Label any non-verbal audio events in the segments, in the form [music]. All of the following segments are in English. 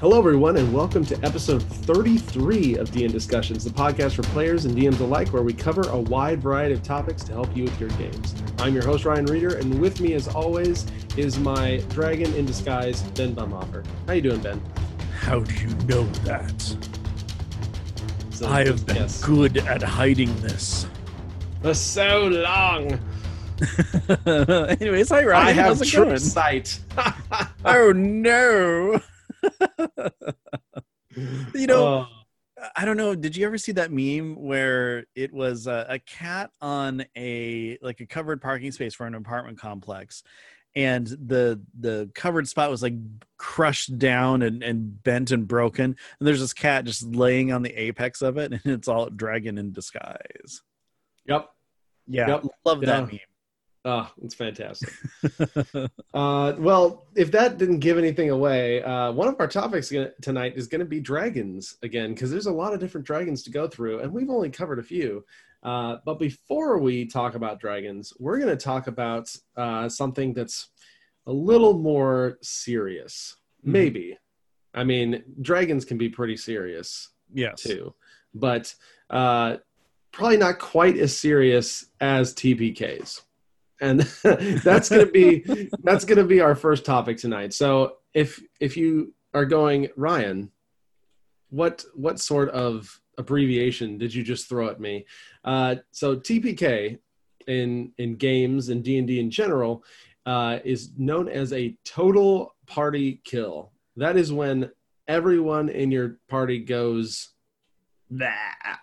Hello, everyone, and welcome to episode 33 of DN Discussions, the podcast for players and DMs alike, where we cover a wide variety of topics to help you with your games. I'm your host, Ryan Reeder, and with me, as always, is my dragon in disguise, Ben Bumhofer. How you doing, Ben? How do you know that? So, I have been yes. good at hiding this. For so long. [laughs] Anyways, hi Ryan. I have How's it true going? sight. [laughs] Oh no. [laughs] you know, Oh, I don't know. Did you ever see that meme where it was a, a cat on a like a covered parking space for an apartment complex, and the the covered spot was like crushed down and, and bent and broken, and there's this cat just laying on the apex of it, and [laughs] it's all dragon in disguise. yep. Yeah, Yep. love Yeah. that Oh, it's fantastic. [laughs] Uh, well, if that didn't give anything away, uh, one of our topics gonna- tonight is going to be dragons again, because there's a lot of different dragons to go through, and we've only covered a few. Uh, but before we talk about dragons, we're going to talk about uh, something that's a little more serious. Mhm. Maybe. I mean, dragons can be pretty serious yes. too, but uh, probably not quite as serious as TPKs. And [laughs] that's gonna be that's gonna be our first topic tonight. So if if you are going Ryan, what what sort of abbreviation did you just throw at me? Uh, so TPK in in games and D and D in general uh, is known as a total party kill. That is when everyone in your party goes that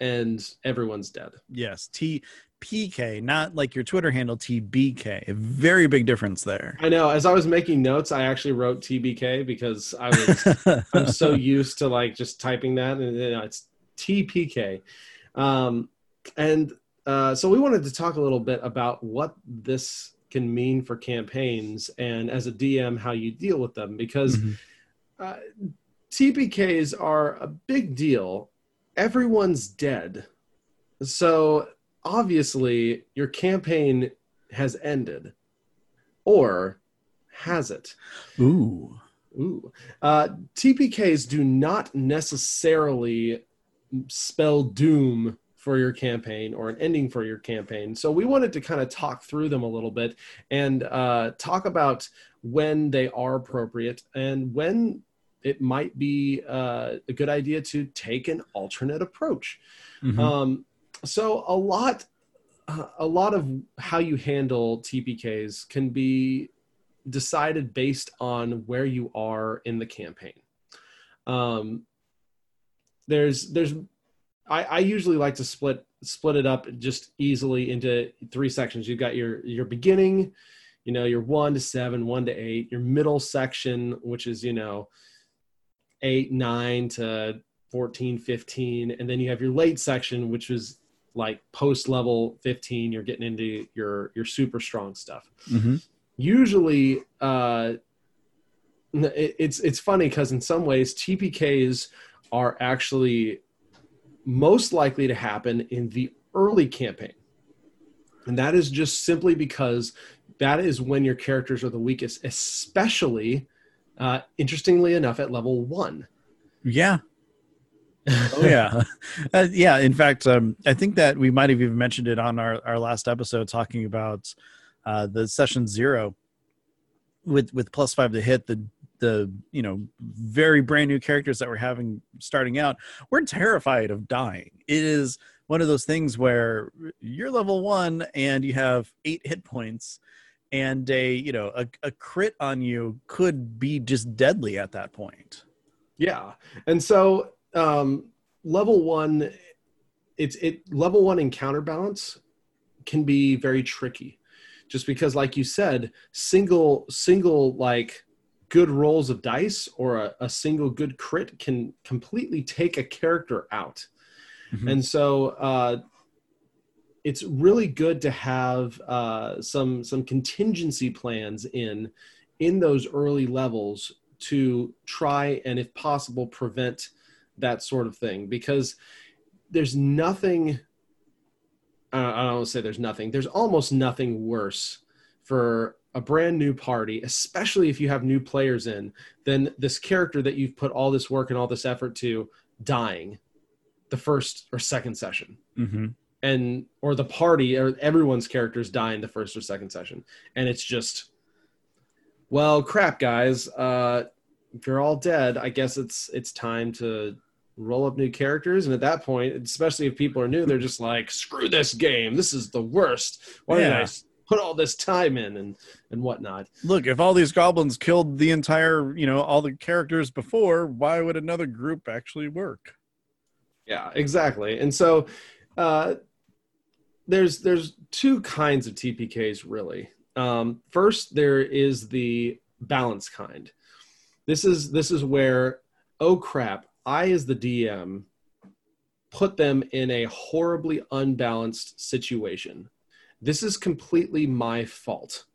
and everyone's dead. Yes. T PK, not like your Twitter handle TBK. A very big difference there. I know. As I was making notes, I actually wrote TBK because I was [laughs] I'm so used to like just typing that, and you know, it's TPK. Um, and uh, so we wanted to talk a little bit about what this can mean for campaigns, and as a DM, how you deal with them, because Mhm. uh, TPKs are a big deal. Everyone's dead. So obviously, your campaign has ended. Or has it? Ooh. Ooh. Uh, TPKs do not necessarily spell doom for your campaign or an ending for your campaign. So we wanted to kind of talk through them a little bit and uh, talk about when they are appropriate and when it might be uh, a good idea to take an alternate approach. Mhm. Um, so a lot, uh, a lot of how you handle TPKs can be decided based on where you are in the campaign. Um, there's, there's, I, I usually like to split split it up just easily into three sections. You've got your your beginning, you know, your one to seven, one to eight. Your middle section, which is you know, eight, nine to 14, 15. And then you have your late section, which is like post level 15. You're getting into your your super strong stuff. Mhm. Usually, uh, it, it's it's funny because in some ways TPKs are actually most likely to happen in the early campaign, and that is just simply because that is when your characters are the weakest, especially uh, interestingly enough at level one. Yeah. [laughs] Oh yeah. Uh, yeah. In fact, um, I think that we might have even mentioned it on our, our last episode talking about uh, the session zero with with plus five to hit the the you know very brand new characters that we're having starting out we're terrified of dying it is one of those things where you're level one and you have eight hit points and a you know a, a crit on you could be just deadly at that point Yeah, and so um, level one, it's it level one encounter balance can be very tricky, just because, like you said, single single like good rolls of dice or a, a single good crit can completely take a character out, Mhm. and so uh, it's really good to have uh, some some contingency plans in in those early levels to try and if possible prevent that sort of thing because there's nothing i don't want to say there's nothing there's almost nothing worse for a brand new party, especially if you have new players in, than this character that you've put all this work and all this effort to dying the first or second session. Mm-hmm. And or the party or everyone's characters die in the first or second session. And it's just well, crap, guys. Uh if you're all dead, I guess it's it's time to roll up new characters. And at that point, especially if people are new, they're just like, screw this game. This is the worst. Why did I put all this time in and and whatnot? Look, if all these goblins killed the entire, you know, all the characters before, why would another group actually work? Yeah, exactly. And so uh, there's there's two kinds of TPKs really. Um, first, there is the balance kind. This is this is where oh crap, I as the DM put them in a horribly unbalanced situation. This is completely my fault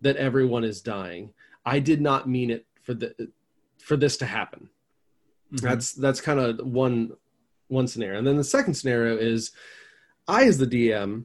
that everyone is dying. I did not mean it for the for this to happen. Mm-hmm. That's that's kind of one one scenario. And then the second scenario is I as the DM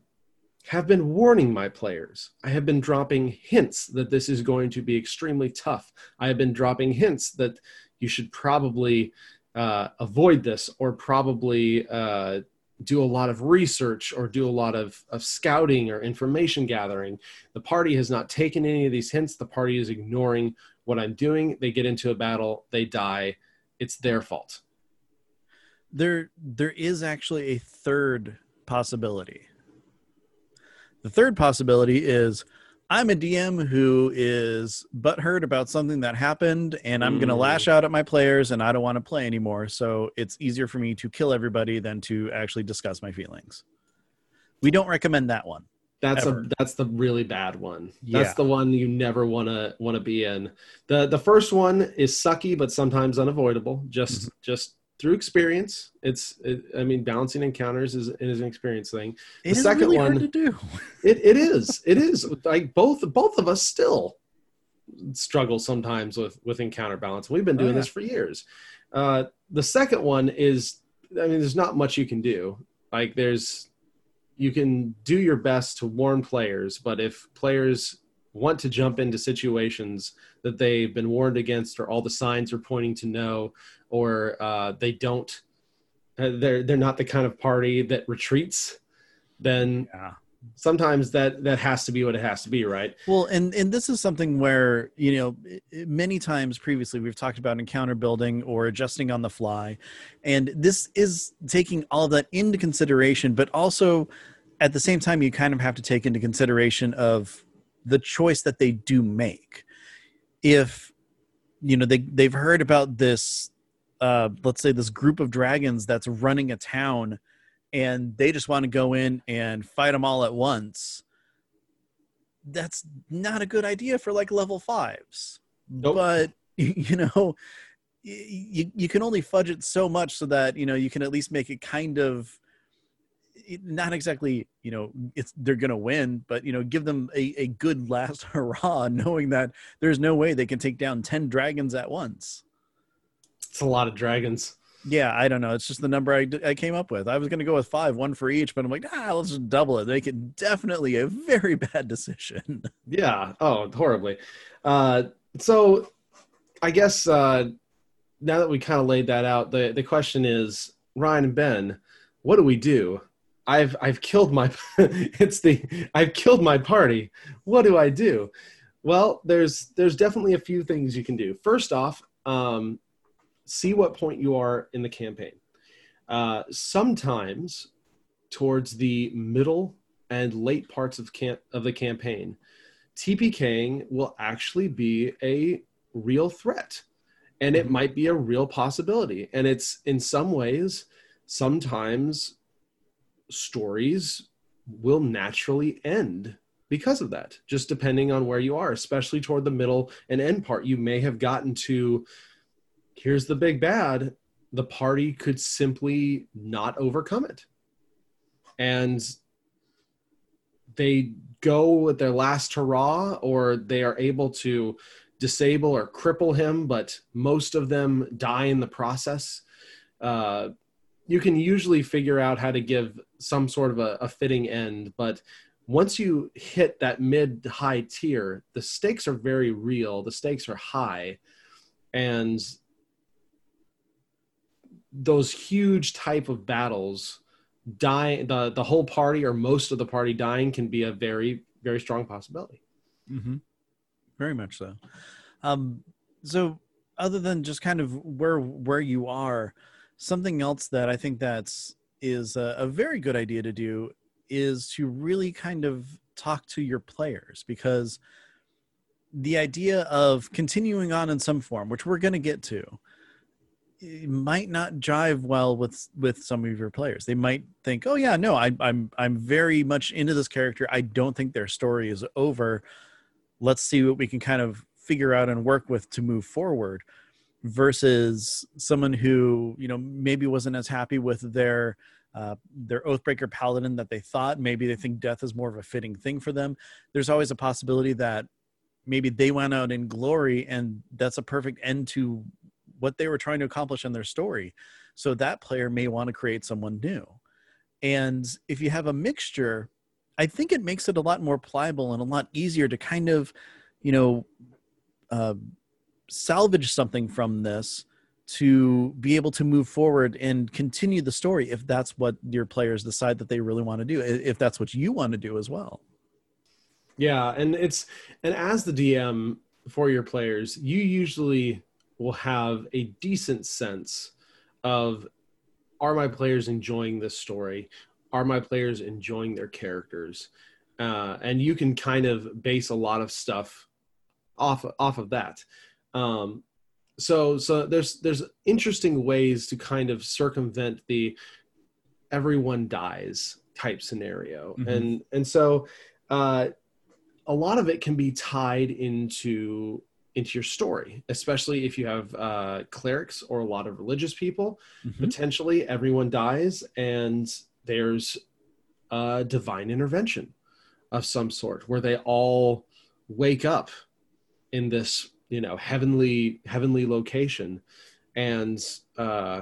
have been warning my players. I have been dropping hints that this is going to be extremely tough. I have been dropping hints that you should probably uh, avoid this or probably uh, do a lot of research or do a lot of, of scouting or information gathering. The party has not taken any of these hints. The party is ignoring what I'm doing. They get into a battle, they die. It's their fault. there there is actually a third possibility. The third possibility is I'm a DM who is butthurt about something that happened, and I'm going to Mm. lash out at my players, and I don't want to play anymore. So it's easier for me to kill everybody than to actually discuss my feelings. We don't recommend that one. That's Ever. a that's the really bad one. That's Yeah. the one you never want to want to be in. The the first one is sucky but sometimes unavoidable just Mm-hmm. just through experience. It's it, I mean balancing encounters is is an experience thing. It The is second really one- to do. It it is. It is like both both of us still struggle sometimes with with encounter balance. We've been Oh, doing yeah. this for years. Uh, the second one is I mean there's not much you can do. Like there's you can do your best to warn players, but if players want to jump into situations that they've been warned against or all the signs are pointing to no or uh, they don't uh, they're they're not the kind of party that retreats then Yeah. sometimes that that has to be what it has to be right Well, and and this is something where you know i- i- many times previously we've talked about encounter building or adjusting on the fly, and this is taking all of that into consideration, but also at the same time you kind of have to take into consideration of the choice that they do make. If you know they they've heard about this, uh, let's say this group of dragons that's running a town, and they just want to go in and fight them all at once that's not a good idea for like level fives. Nope. But [laughs] you know, you you can only fudge it so much so that you know you can at least make it kind of not exactly you know it's they're gonna win, but you know give them a, a good [laughs] last hurrah, knowing that there's no way they can take down ten dragons at once. it's a lot of dragons Yeah, I don't know. It's just the number I, I came up with. I was going to go with five, one for each, but I'm like, ah, let's just double it. Make it definitely a very [laughs] bad decision. yeah oh horribly uh so i guess uh now that we kind of laid that out the the question is ryan and ben what do we do i've i've killed my [laughs] it's the i've killed my party. What do i do? Well there's there's definitely a few things you can do. First off um see what point you are in the campaign. Uh sometimes towards the middle and late parts of camp of the campaign tpking will actually be a real threat and it Mhm. might be a real possibility. And it's in some ways sometimes stories will naturally end because of that just depending on where you are especially toward the middle and end part. You may have gotten to here's the big bad. The party could simply not overcome it. And they go with their last hurrah or they are able to disable or cripple him but most of them die in the process. Uh, you can usually figure out how to give some sort of a, a fitting end but once you hit that mid high tier, the stakes are very real. The stakes are high, and those huge type of battles dying the the whole party or most of the party dying can be a very very strong possibility mm-hmm. very much so um so other than just kind of where where you are something else that i think that's is a, a very good idea to do is to really kind of talk to your players because the idea of continuing on in some form which we're going to get to might not jive well with with some of your players. They might think, "Oh yeah, no, I, I'm I'm very much into this character. I don't think their story is over. Let's see what we can kind of figure out and work with to move forward." Versus someone who you know maybe wasn't as happy with their uh, their Oathbreaker Paladin that they thought. Maybe they think death is more of a fitting thing for them. There's always a possibility that maybe they went out in glory and that's a perfect end to what they were trying to accomplish in their story. So that player may want to create someone new. And if you have a mixture, I think it makes it a lot more pliable and a lot easier to kind of, you know, uh, salvage something from this to be able to move forward and continue the story if that's what your players decide that they really want to do, if that's what you want to do as well. Yeah, and it's and as the DM for your players, you usually will have a decent sense of are my players enjoying this story? Are my players enjoying their characters? Uh, and you can kind of base a lot of stuff off off of that. Um, so so there's there's interesting ways to kind of circumvent the everyone dies type scenario, mm-hmm. and and so uh, a lot of it can be tied into into your story, especially if you have uh, clerics or a lot of religious people. Mm-hmm. Potentially, everyone dies, and there's a divine intervention of some sort where they all wake up in this, you know, heavenly heavenly location, and uh,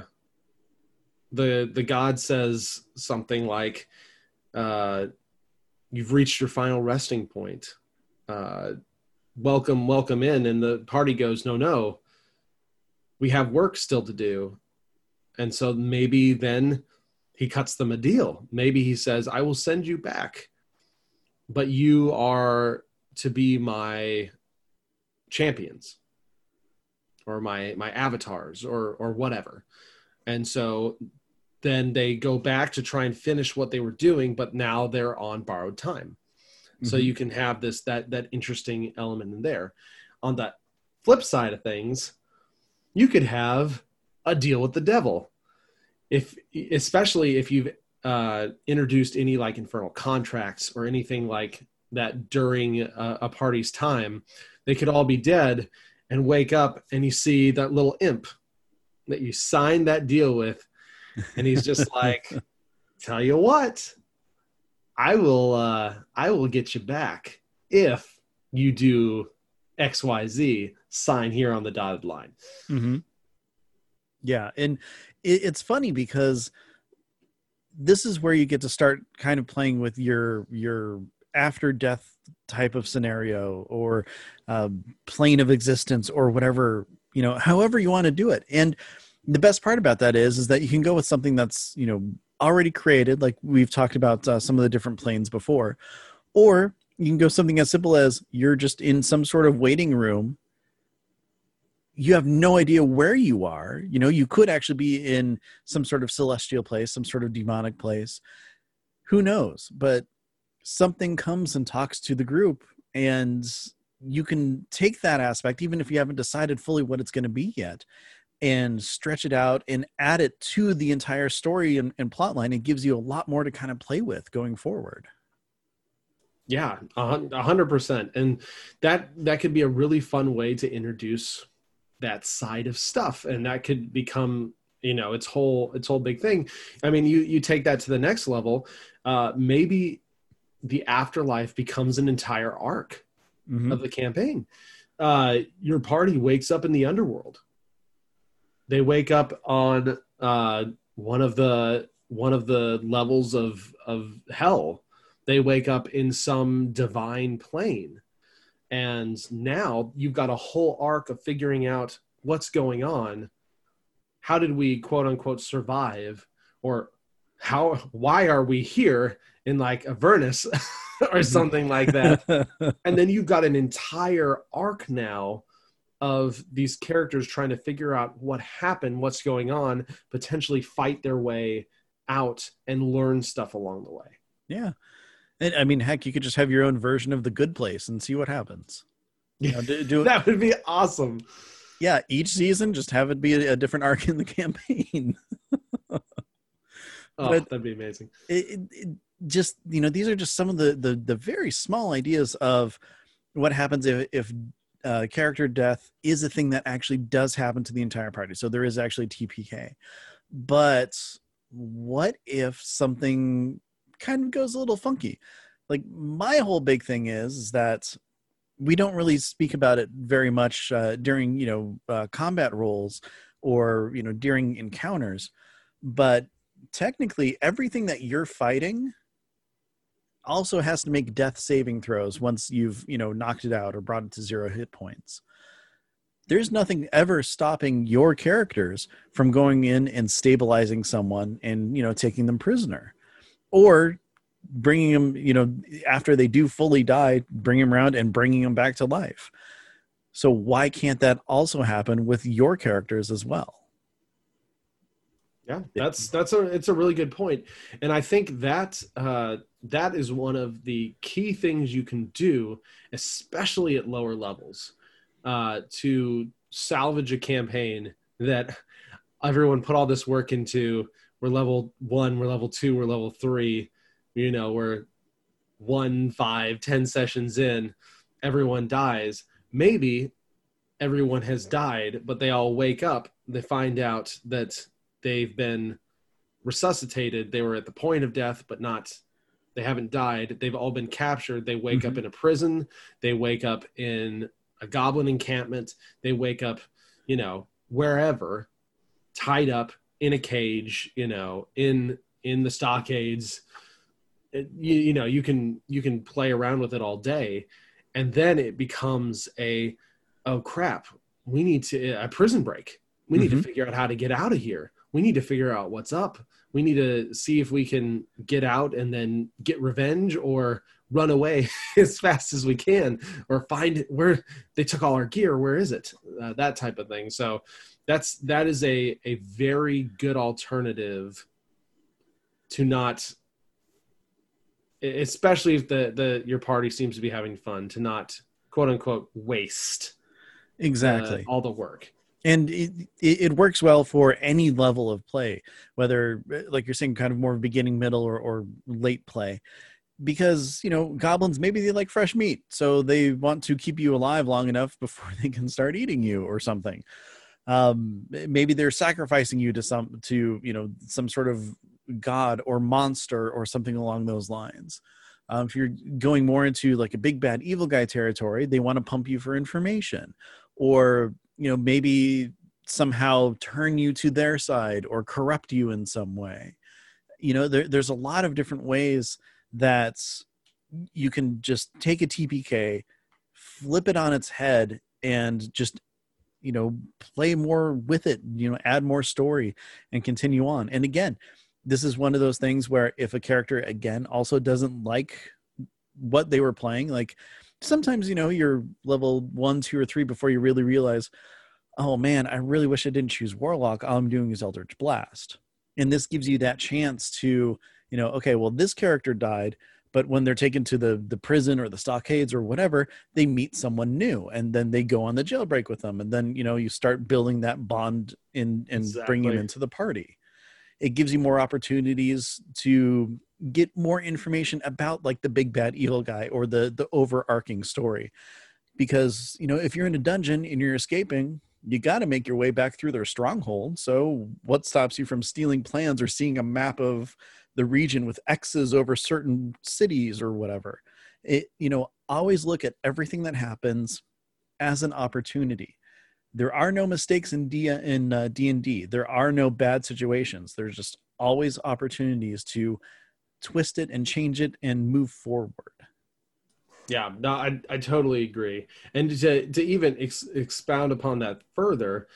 the the god says something like, uh, "You've reached your final resting point." Uh, welcome welcome in. And the party goes no no we have work still to do. And so maybe then he cuts them a deal. Maybe he says i will send you back but you are to be my champions or my my avatars or or whatever. And so then they go back to try and finish what they were doing but now they're on borrowed time. So mm-hmm. you can have this that that interesting element in there. On that flip side of things you could have a deal with the devil. If especially if you've uh, introduced any like infernal contracts or anything like that during a, a party's time they could all be dead and wake up and you see that little imp that you signed that deal with and he's just [laughs] like tell you what I will uh I will get you back if you do XYZ sign here on the dotted line. Mm-hmm. Yeah, and it, it's funny because this is where you get to start kind of playing with your your after death type of scenario or uh, plane of existence or whatever you know however you want to do it and the best part about that is is that you can go with something that's you know already created, like we've talked about uh, some of the different planes before, or you can go something as simple as you're just in some sort of waiting room. You have no idea where you are. You know, you could actually be in some sort of celestial place, some sort of demonic place. Who knows? But something comes and talks to the group, and you can take that aspect, even if you haven't decided fully what it's going to be yet, and stretch it out and add it to the entire story and, and plot line it gives you a lot more to kind of play with going forward. Yeah a hundred percent. And that that could be a really fun way to introduce that side of stuff and that could become you know its whole its whole big thing. I mean you you take that to the next level uh maybe the afterlife becomes an entire arc mm-hmm. of the campaign. Uh your party wakes up in the underworld. They wake up on uh, one of the one of the levels of of hell. They wake up in some divine plane. And now you've got a whole arc of figuring out what's going on. How did we quote unquote survive? Or how why are we here in like avernus [laughs] or something like that? [laughs] And then you've got an entire arc now of these characters trying to figure out what happened what's going on potentially fight their way out and learn stuff along the way. Yeah. And, i mean heck you could just have your own version of the good place and see what happens. You know, do, do [laughs] that would be awesome. Yeah each season just have it be a, a different arc in the campaign oh but that'd be amazing. it, it, it, just you know these are just some of the the, the very small ideas of what happens if if uh, character death is a thing that actually does happen to the entire party. So there is actually tpk but what if something kind of goes a little funky? Like my whole big thing is, is that we don't really speak about it very much uh, during you know uh, combat roles or you know during encounters. But technically everything that you're fighting also has to make death saving throws once you've you know knocked it out or brought it to zero hit points there's nothing ever stopping your characters from going in and stabilizing someone and you know taking them prisoner or bringing them, you know, after they do fully die, bring them around and bringing them back to life. So why can't that also happen with your characters as well? Yeah, that's that's a it's a really good point, and I think that uh, that is one of the key things you can do, especially at lower levels, uh, to salvage a campaign that everyone put all this work into. We're level one, we're level two, we're level three, you know we're one five ten sessions in everyone dies. Maybe everyone has died but they all wake up they find out that they've been resuscitated. They were at the point of death but not they haven't died. They've all been captured. They wake mm-hmm. up in a prison. They wake up in a goblin encampment. They wake up you know wherever tied up in a cage you know in in the stockades. It, you, you know you can you can play around with it all day. And then it becomes a oh crap we need to a prison break. We need mm-hmm. to figure out how to get out of here we need to figure out what's up. We need to see if we can get out and then get revenge or run away [laughs] as fast as we can or find where they took all our gear. Where is it? Uh, that type of thing. So that's that is a a very good alternative to not especially if the the your party seems to be having fun to not quote unquote waste exactly. uh, all the work and it, it works well for any level of play whether like you're saying kind of more beginning middle or, or late play. Because you know goblins maybe they like fresh meat so they want to keep you alive long enough [laughs] before they can start eating you or something. Um maybe they're sacrificing you to some to you know some sort of god or monster or something along those lines. Um, if you're going more into like a big bad evil guy territory, they want to pump you for information, or you know maybe somehow turn you to their side or corrupt you in some way. You know, there, there's a lot of different ways that you can just take a TPK, flip it on its head, and just you know play more with it. You know, add more story and continue on. And again, this is one of those things where if a character again also doesn't like what they were playing like sometimes you know you're level one two or three before you really realize oh man i really wish i didn't choose warlock. All i'm doing is eldritch blast. And this gives you that chance to you know okay well this character died but when they're taken to the the prison or the stockades or whatever they meet someone new and then they go on the jailbreak with them. And then you know you start building that bond in and exactly. bring them into the party. It gives you more opportunities to get more information about like the big bad evil guy or the the overarching story because you know if you're in a dungeon and you're escaping you got to make your way back through their stronghold so what stops you from stealing plans or seeing a map of the region with x's over certain cities or whatever it you know always look at everything that happens as an opportunity there are no mistakes in D in uh, D and D. There are no bad situations. There's just always opportunities to twist it and change it and move forward. Yeah, no, I, I totally agree. And to, to even ex- expound upon that further,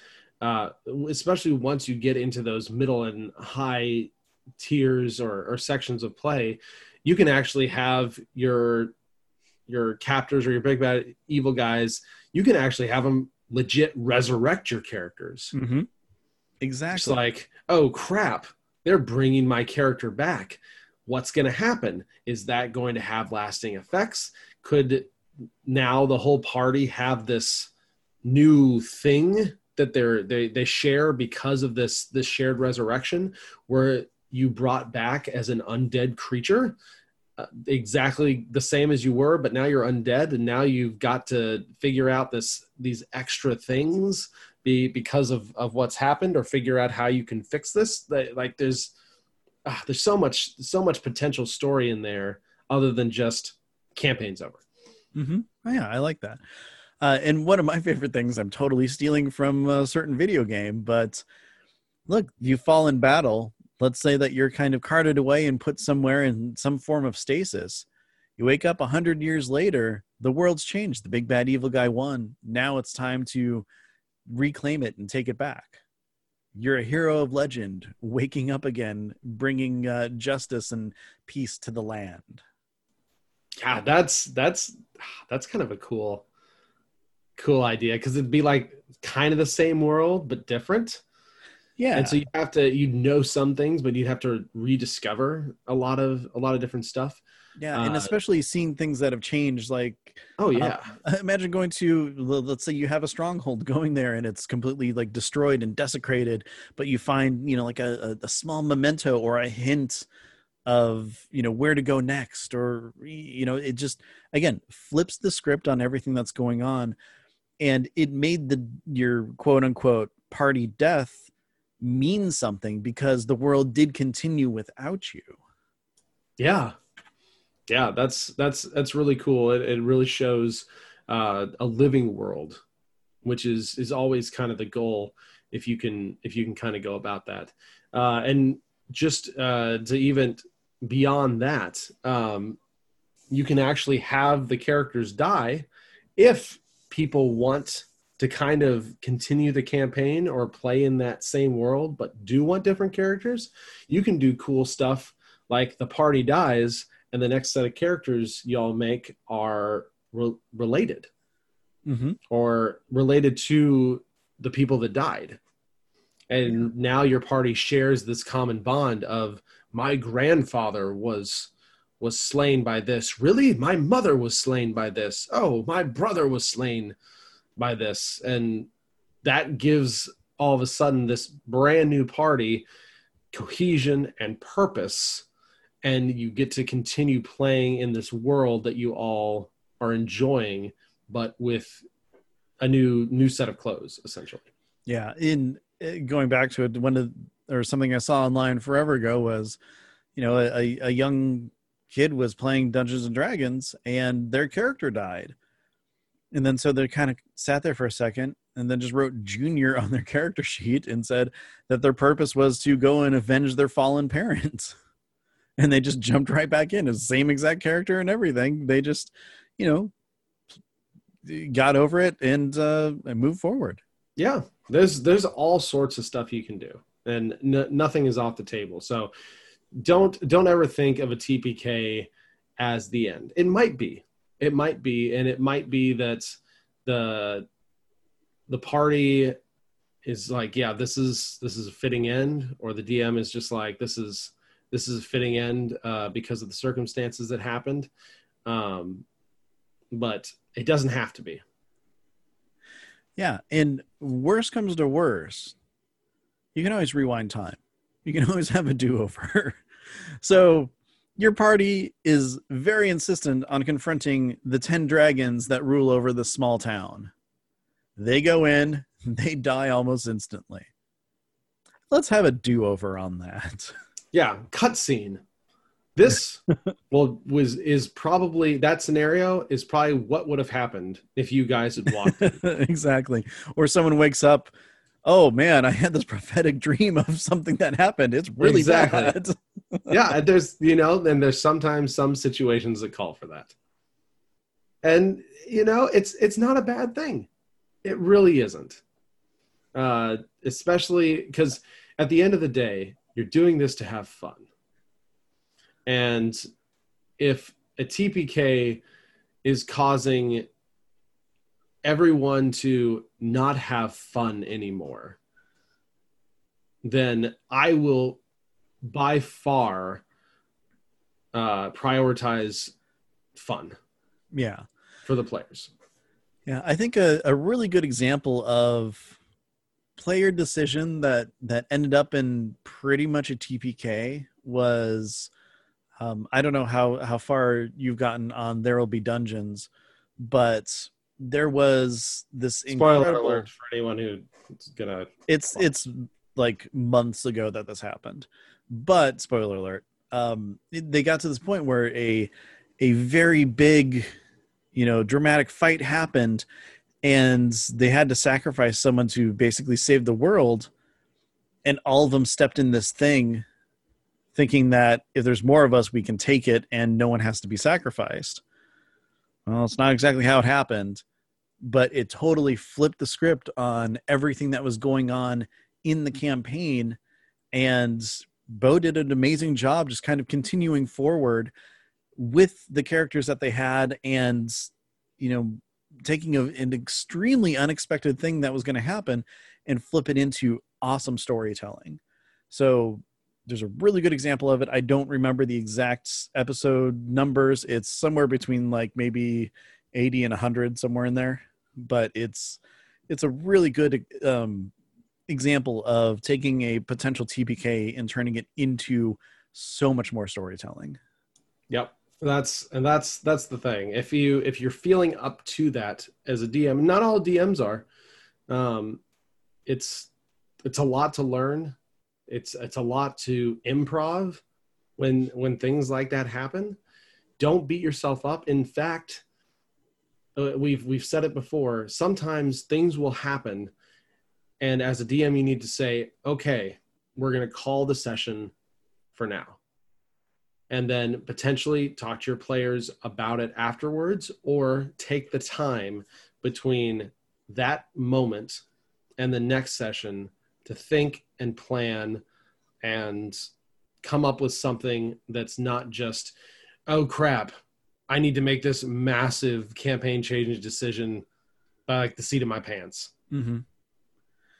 uh, especially once you get into those middle and high tiers or, or sections of play, you can actually have your your captors or your big bad evil guys. You can actually have them legit resurrect your characters. Mm-hmm. Exactly. It's like, oh crap, they're bringing my character back. What's going to happen? Is that going to have lasting effects? Could now the whole party have this new thing that they're they they share because of this this shared resurrection where you brought back as an undead creature uh, exactly the same as you were but now you're undead and now you've got to figure out this these extra things be because of of what's happened or figure out how you can fix this That like there's uh, there's so much so much potential story in there other than just campaign's over. Mm-hmm. oh, yeah i like that. Uh, and one of my [laughs] favorite things i'm totally stealing from a certain video game but look you fall in battle. Let's say that you're kind of carted away and put somewhere in some form of stasis. You wake up a hundred years later the world's changed. The big bad evil guy won. Now it's time to reclaim it and take it back. You're a hero of legend, waking up again, bringing uh, justice and peace to the land. Yeah, that's that's that's kind of a cool, cool idea because it'd be like kind of the same world but different. Yeah, and so you have to you know some things, but you'd have to rediscover a lot of a lot of different stuff. Yeah, and uh, especially seeing things that have changed. Like, oh yeah, uh, [laughs] imagine going to let's say you have a stronghold, going there and it's completely like destroyed and desecrated, but you find you know like a, a small memento or a hint of you know where to go next, or you know it just again flips the script on everything that's going on, and it made the your quote unquote party death mean something because the world did continue without you. Yeah, yeah that's that's that's really cool. It, it really shows uh, a living world which is is always kind of the goal if you can if you can kind of go about that. Uh, and just uh, to even beyond that um, you can actually have the characters die if people want to kind of continue the campaign or play in that same world but do want different characters. You can do cool stuff like the party dies and the next set of characters y'all make are re- related. Mm-hmm. or related to the people that died. And now your party shares this common bond of my grandfather was was slain by this. Really? My mother was slain by this. Oh my brother was slain by this. And that gives all of a sudden this brand new party cohesion and purpose and you get to continue playing in this world that you all are enjoying but with a new new set of clothes essentially. Yeah in eh, going back to it one of or something i saw online forever ago was you know a, a young kid was playing dungeons and dragons and their character died. And then so they kind of sat there for a second and then just wrote junior [laughs] on their character sheet and said that their purpose was to go and avenge their fallen parents [laughs] [laughs] and they just jumped right back in as the same exact character and everything. They just, you know, got over it and uh, and moved forward. Yeah, there's there's all sorts of stuff you can do, and n- nothing is off the table. So don't don't ever think of a TPK as the end. It might be, it might be, and it might be that the the party is like, yeah, this is this is a fitting end, or the DM is just like, this is this is a fitting end uh, because of the circumstances that happened. Um, but it doesn't have to be. Yeah, and worst comes to worst, you can always rewind time. You can [laughs] always have a do-over. [laughs] so your party is very insistent on confronting the 10 dragons that rule over the small town. They go in, [laughs] they die almost instantly. Let's have a do-over on that. Yeah cutscene this [laughs] well was is probably that scenario is probably what would have happened if you guys had walked [laughs] exactly or someone wakes up oh man i had this prophetic dream of something that happened it's really exactly. bad [laughs] yeah, there's you know, and there's sometimes some situations that call for that. And you know, it's it's not a bad thing. It really isn't. Uh, especially because at the end of the day, you're doing this to have fun. And if a TPK is causing everyone to not have fun anymore, then I will by far uh, prioritize fun. Yeah. For the players. Yeah, I think a, a really good example of player decision that that ended up in pretty much a TPK was um, I don't know how how far you've gotten on There Will Be Dungeons, but there was this spoiler incredible, alert for anyone who's gonna. It's it's like months ago that this happened, but spoiler alert, um, they got to this point where a a very big, you know, dramatic fight happened, and they had to sacrifice someone to basically save the world, and all of them stepped in this thing thinking that if there's more of us, we can take it and no one has to be sacrificed. Well, it's not exactly how it happened, but it totally flipped the script on everything that was going on in the campaign. And Bo did an amazing job just kind of continuing forward with the characters that they had and, you know, taking a, an extremely unexpected thing that was going to happen and flip it into awesome storytelling. So there's a really good example of it. I don't remember the exact episode numbers. It's somewhere between like maybe 80 and 100 somewhere in there, but it's it's a really good um, example of taking a potential TPK and turning it into so much more storytelling. Yep. That's and that's that's the thing. If you if you're feeling up to that as a DM, not all DMs are. Um, it's it's a lot to learn it's it's a lot to improv when when things like that happen. Don't beat yourself up. In fact, uh, we've we've said it before. Sometimes things will happen, and as a DM, you need to say, "Okay, we're going to call the session for now." And then potentially talk to your players about it afterwards or take the time between that moment and the next session to think and plan and come up with something that's not just, oh crap, I need to make this massive campaign change decision by like the seat of my pants. Mm-hmm.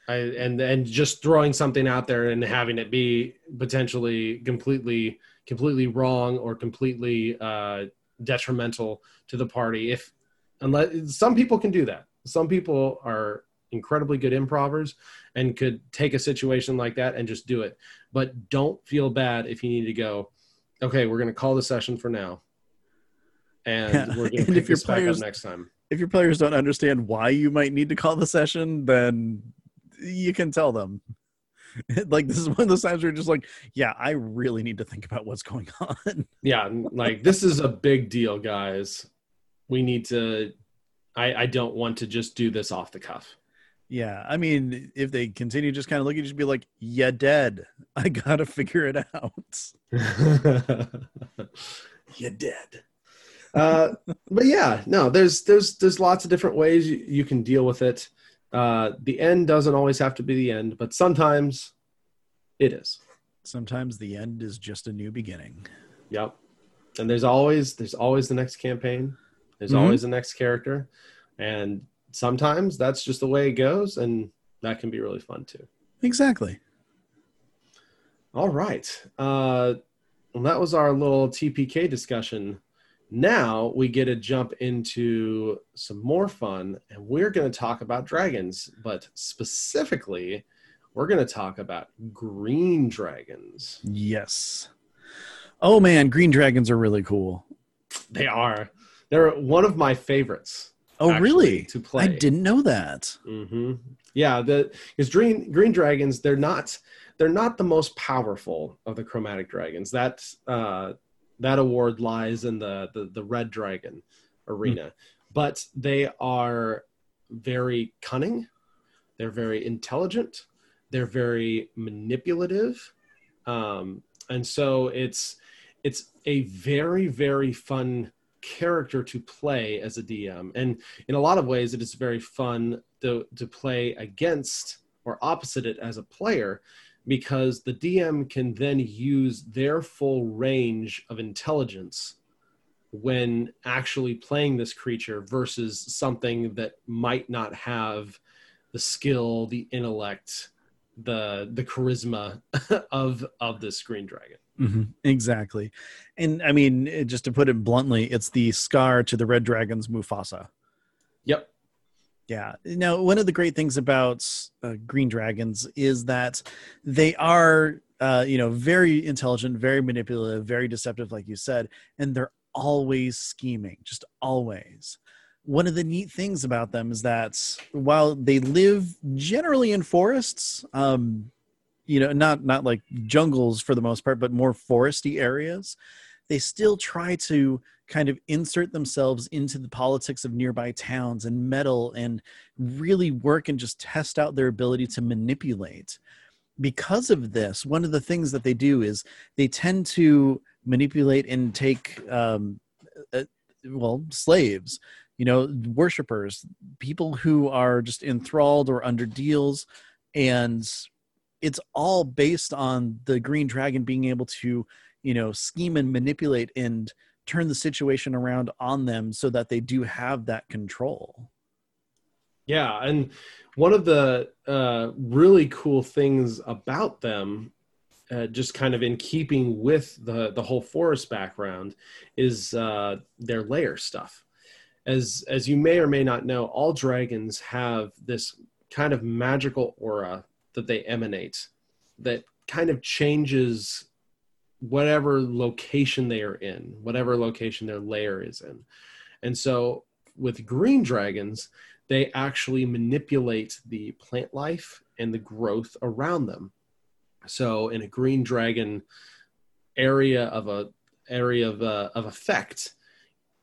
I, and and just throwing something out there and having it be potentially completely completely wrong or completely uh, detrimental to the party. If unless some people can do that, some people are incredibly good improvers and could take a situation like that and just do it. But don't feel bad if you need to go, okay, we're going to call the session for now. And yeah. we're going to pick this players, back up next time. If your players don't understand why you might need to call the session, then you can tell them. [laughs] like this is one of those times where you're just like, yeah, I really need to think about what's going [laughs] on. yeah, like this is a big deal, guys. We need to I, I don't want to just do this off the cuff. Yeah, I mean, if they continue just kind of looking, just be like, "Yeah, dead. I gotta [laughs] figure it out." you dead. Uh, but yeah, no, there's there's there's lots of different ways you, you can deal with it. Uh, the end doesn't always have to be the end, but sometimes it is. Sometimes the end is just a new beginning. Yep. And there's always there's always the next campaign. There's mm-hmm. always the next character, and sometimes that's just the way it goes, and that can be really fun too. Exactly. All right. Uh, well, that was our little TPK discussion. Now we get to jump into some more fun, and we're going to talk about dragons, but specifically, we're going to talk about green dragons. Yes. Oh man, green dragons are really cool. They are. They're one of my favorites. Oh, really? To play, I didn't know that. Mm-hmm. Yeah, the because green green dragons they're not they're not the most powerful of the chromatic dragons. That uh, that award lies in the the, the red dragon arena, mm. but they are very cunning. They're very intelligent. They're very manipulative. Um, and so it's it's a very very fun character to play as a DM. And in a lot of ways, it is very fun to, to play against or opposite it as a player because the DM can then use their full range of intelligence when actually playing this creature versus something that might not have the skill, the intellect, the the charisma [laughs] of of this green dragon. Mm-hmm, exactly. And I mean, just to put it bluntly, it's the scar to the Red Dragon's Mufasa. Yep. Yeah. Now, one of the great things about uh, Green Dragons is that they are, uh, you know, very intelligent, very manipulative, very deceptive, like you said, and they're always scheming, just always. One of the neat things about them is that while they live generally in forests, um, you know not not like jungles for the most part but more foresty areas they still try to kind of insert themselves into the politics of nearby towns and meddle and really work and just test out their ability to manipulate. Because of this one of the things that they do is they tend to manipulate and take um, uh, well slaves you know worshippers people who are just enthralled or under deals. And it's all based on the green dragon being able to you know scheme and manipulate and turn the situation around on them so that they do have that control. Yeah and one of the uh, really cool things about them uh, just kind of in keeping with the the whole forest background is uh, their lair stuff. As as you may or may not know all dragons have this kind of magical aura that they emanate that kind of changes whatever location they are in, whatever location their lair is in. And so with green dragons, they actually manipulate the plant life and the growth around them. So in a green dragon area of a area of, uh, of effect,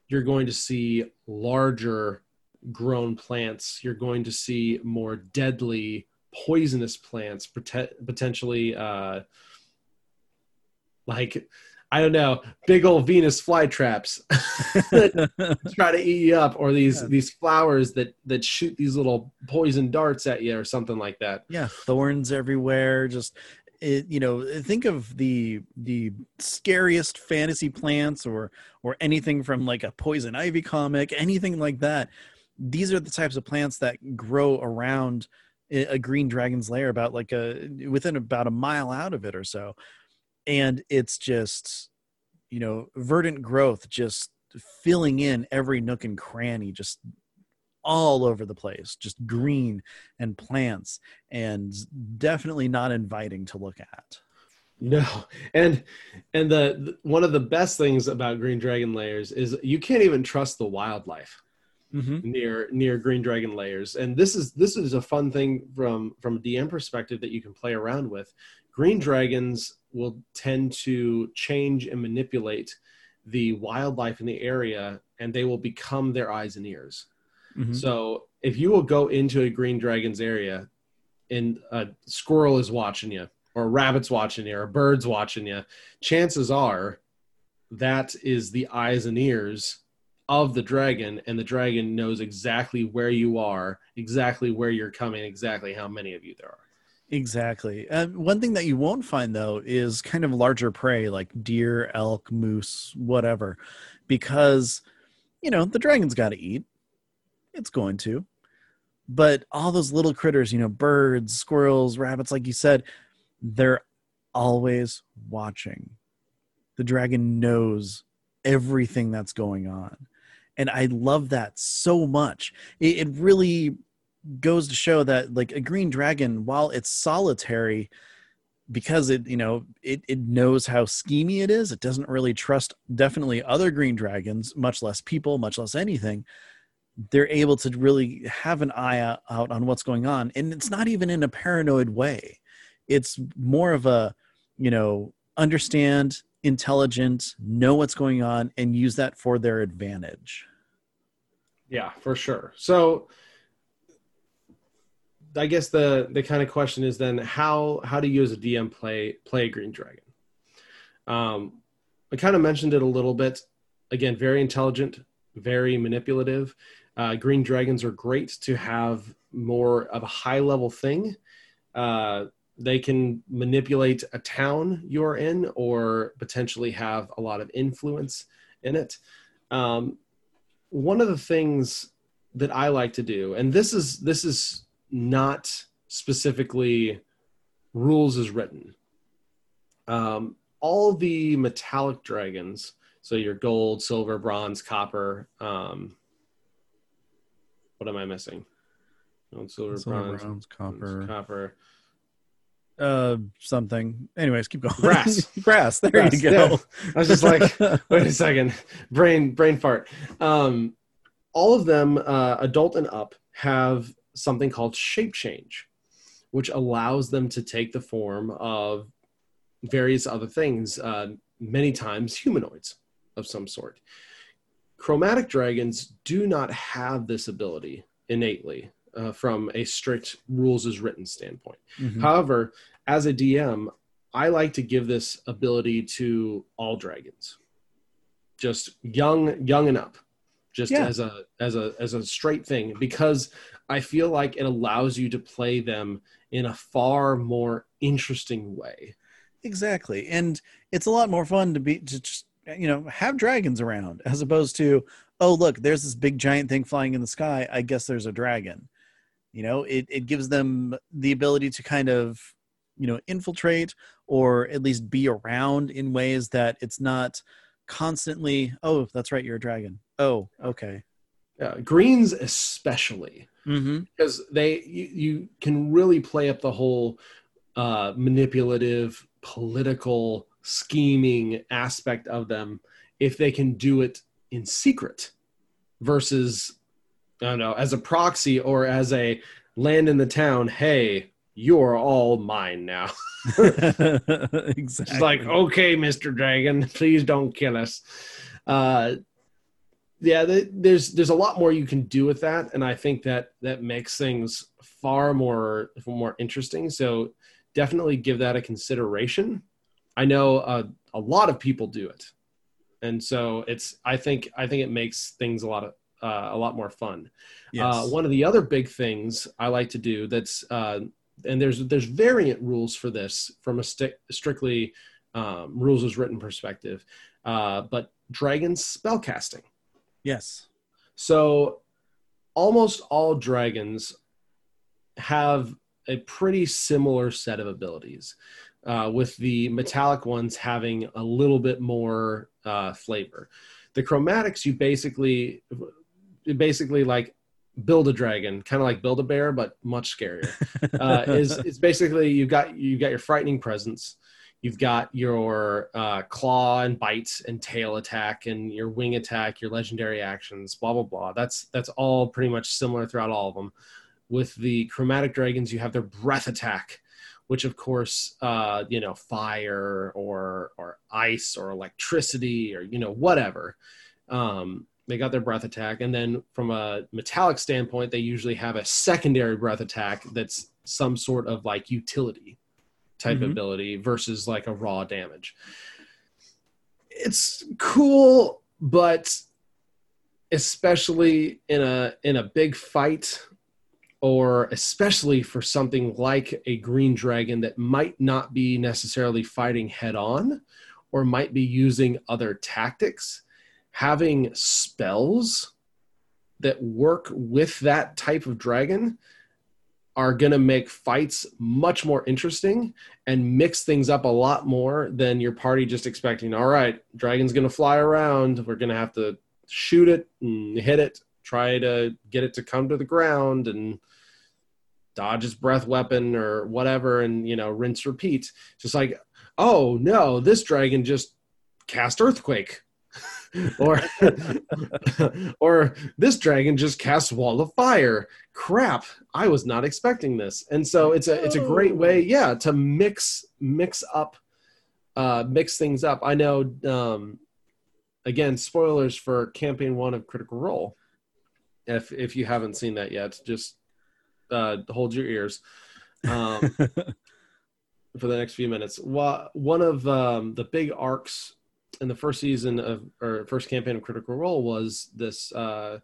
you're going to see larger grown plants. You're going to see more deadly poisonous plants, potentially uh, like I don't know, big old Venus flytraps that [laughs] try to eat you up, or these yeah. these flowers that that shoot these little poison darts at you, or something like that. Yeah, thorns everywhere. Just it, you know, think of the the scariest fantasy plants, or or anything from like a poison ivy comic, anything like that. These are the types of plants that grow around a green dragon's lair about like a within about a mile out of it or so and it's just you know verdant growth just filling in every nook and cranny just all over the place just green and plants and definitely not inviting to look at. No. And and the one of the best things about green dragon lairs is you can't even trust the wildlife mm-hmm. near near green dragon lairs. And this is this is a fun thing from from a dm perspective that you can play around with green dragons will tend to change and manipulate the wildlife in the area and they will become their eyes and ears mm-hmm. so if you will go into a green dragon's area and a squirrel is watching you or a rabbit's watching you or a bird's watching you chances are that is the eyes and ears of the dragon and the dragon knows exactly where you are exactly where you're coming exactly how many of you there are exactly um, one thing that you won't find though is kind of larger prey like deer elk moose whatever because you know the dragon's got to eat. It's going to. But all those little critters you know birds squirrels rabbits like you said they're always watching. The dragon knows everything that's going on and i love that so much. It, it, really goes to show that like a green dragon while it's solitary because it you know it, it knows how schemy it is it doesn't really trust definitely other green dragons much less people much less anything they're able to really have an eye out on what's going on and it's not even in a paranoid way it's more of a you know understand intelligent know what's going on and use that for their advantage yeah, for sure. So I guess the the kind of question is then how how do you as a DM play play a green dragon? Um, I kind of mentioned it a little bit. Again, very intelligent, very manipulative. Uh, green dragons are great to have more of a high level thing. Uh, they can manipulate a town you're in or potentially have a lot of influence in it. Um, one of the things that I like to do, and this is this is not specifically rules as written. Um, all the metallic dragons, so your gold, silver, bronze, copper. Um, what am I missing? Gold, silver, Silver, bronze, bronze, copper, copper. uh, something. Anyways, keep going. Brass. Brass. [laughs] There Brass, you go. yeah. I was just like, [laughs] wait a second, brain brain fart. Um, all of them, uh, adult and up, have something called shape change, which allows them to take the form of various other things. Uh, many times humanoids of some sort. Chromatic dragons do not have this ability innately uh, from a strict rules as written standpoint. Mhm. However, as a DM, I like to give this ability to all dragons, just young, young and up, just Yeah. as a as a as a straight thing, because I feel like it allows you to play them in a far more interesting way. Exactly. And it's a lot more fun to be to just you know have dragons around as opposed to oh look there's this big giant thing flying in the sky i guess there's a dragon you know it, it gives them the ability to kind of you know infiltrate or at least be around in ways that it's not constantly oh that's right you're a dragon oh okay Uh, greens, especially, mm-hmm. because they you, you can really play up the whole uh, manipulative political scheming aspect of them if they can do it in secret versus i don't know as a proxy or as a land in the town hey you're all mine now [laughs] [laughs] exactly She's like, okay, Mr. Dragon, [laughs] please don't kill us. Uh, yeah, there's there's a lot more you can do with that, and I think that that makes things far more more interesting. So definitely give that a consideration. I know uh, a lot of people do it, and so it's I think I think it makes things a lot of uh, a lot more fun. yes. Uh, one of the other big things I like to do that's uh, and there's there's variant rules for this from a sti- strictly um, rules as written perspective, uh, but dragons spellcasting. Yes So almost all dragons have a pretty similar set of abilities, uh, with the metallic ones having a little bit more uh, flavor. The chromatics, you basically, you basically like build a dragon, kind of like build a bear, but much scarier. [laughs] Uh, is is basically you got you got your frightening presence. You've got your uh, claw and bite and tail attack and your wing attack, your legendary actions, blah blah blah. That's that's all pretty much similar throughout all of them. With the chromatic dragons, you have their breath attack, which of course, uh, you know, fire or or ice or electricity or you know whatever. Um, they got their breath attack, and then from a metallic standpoint, they usually have a secondary breath attack that's some sort of like utility type Mhm. ability versus like a raw damage. It's cool, but especially in a in a big fight or especially for something like a green dragon that might not be necessarily fighting head on or might be using other tactics having spells that work with that type of dragon are going to make fights much more interesting and mix things up a lot more than your party just expecting. All right dragon's going to fly around. We're going to have to shoot it and hit it try to get it to come to the ground and dodge his breath weapon or whatever and you know rinse repeat. Just like oh no this dragon just cast earthquake or [laughs] or this dragon just casts wall of fire. Crap i was not expecting this. And so it's a it's a great way yeah to mix mix up uh mix things up. I know um again spoilers for campaign one of critical role if if you haven't seen that yet just uh hold your ears um [laughs] for the next few minutes. One of um, the big arcs in the first season of or first campaign of Critical Role was this uh,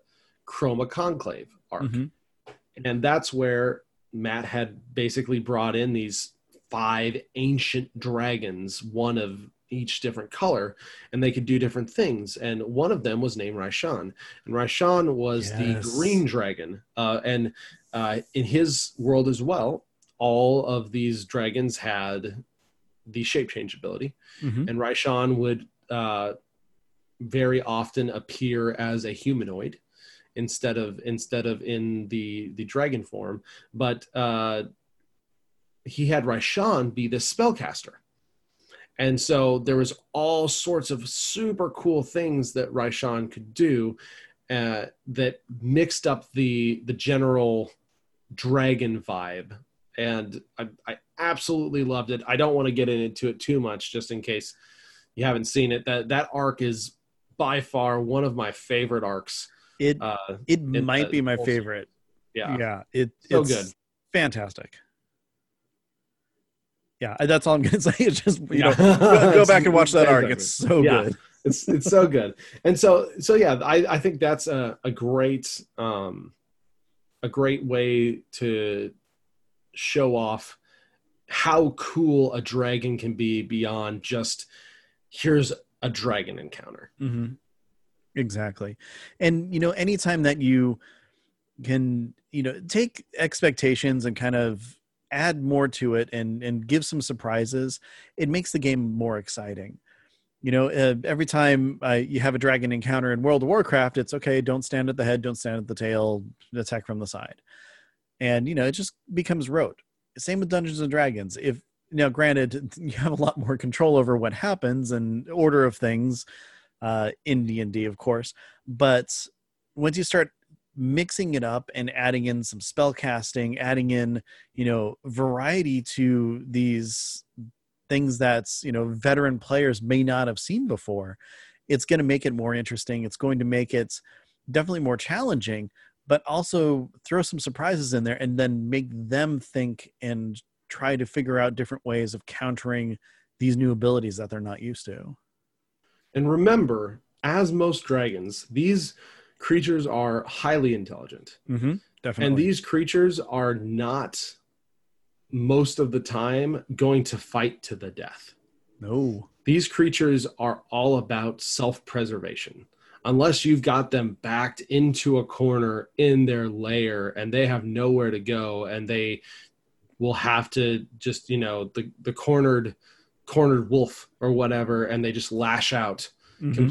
Chroma Conclave arc, mm-hmm. and that's where Matt had basically brought in these five ancient dragons, one of each different color, and they could do different things. And one of them was named Raishan, and Raishan was yes. the green dragon. Uh, and uh, in his world as well, all of these dragons had the shape change ability, mm-hmm. and Raishan would uh, very often appear as a humanoid instead of instead of in the the dragon form. But uh, he had Raishan be the spellcaster. And so there was all sorts of super cool things that Raishan could do uh, that mixed up the the general dragon vibe. And I, I absolutely loved it. I don't want to get into it too much, just in case you haven't seen it. That that arc is by far one of my favorite arcs. It uh, it might be my favorite. Yeah, yeah. It so it's good, fantastic. Yeah, that's all I'm gonna [laughs] say. It's just you know go, go back and [laughs] watch that arc. It's so yeah. good. it's it's so good. And so so yeah, I I think that's a a great um a great way to show off how cool a dragon can be beyond just here's a dragon encounter. Mm-hmm. Exactly. And, you know, anytime that you can, you know, take expectations and kind of add more to it and, and give some surprises, it makes the game more exciting. You know, uh, every time uh, you have a dragon encounter in World of Warcraft, it's okay, don't stand at the head, don't stand at the tail, attack from the side. And, you know, it just becomes rote. Same with Dungeons and Dragons. If now granted [laughs] you have a lot more control over what happens and order of things uh, in d&d of course but once you start mixing it up and adding in some spell casting adding in you know variety to these things that's you know veteran players may not have seen before it's going to make it more interesting. It's going to make it definitely more challenging but also throw some surprises in there and then make them think and try to figure out different ways of countering these new abilities that they're not used to. And remember, as most dragons, these creatures are highly intelligent. Mm-hmm, definitely. And these creatures are not most of the time going to fight to the death. No. These creatures are all about self preservation. Unless you've got them backed into a corner in their lair and they have nowhere to go and they will have to just you know the the cornered cornered wolf or whatever and they just lash out mm-hmm.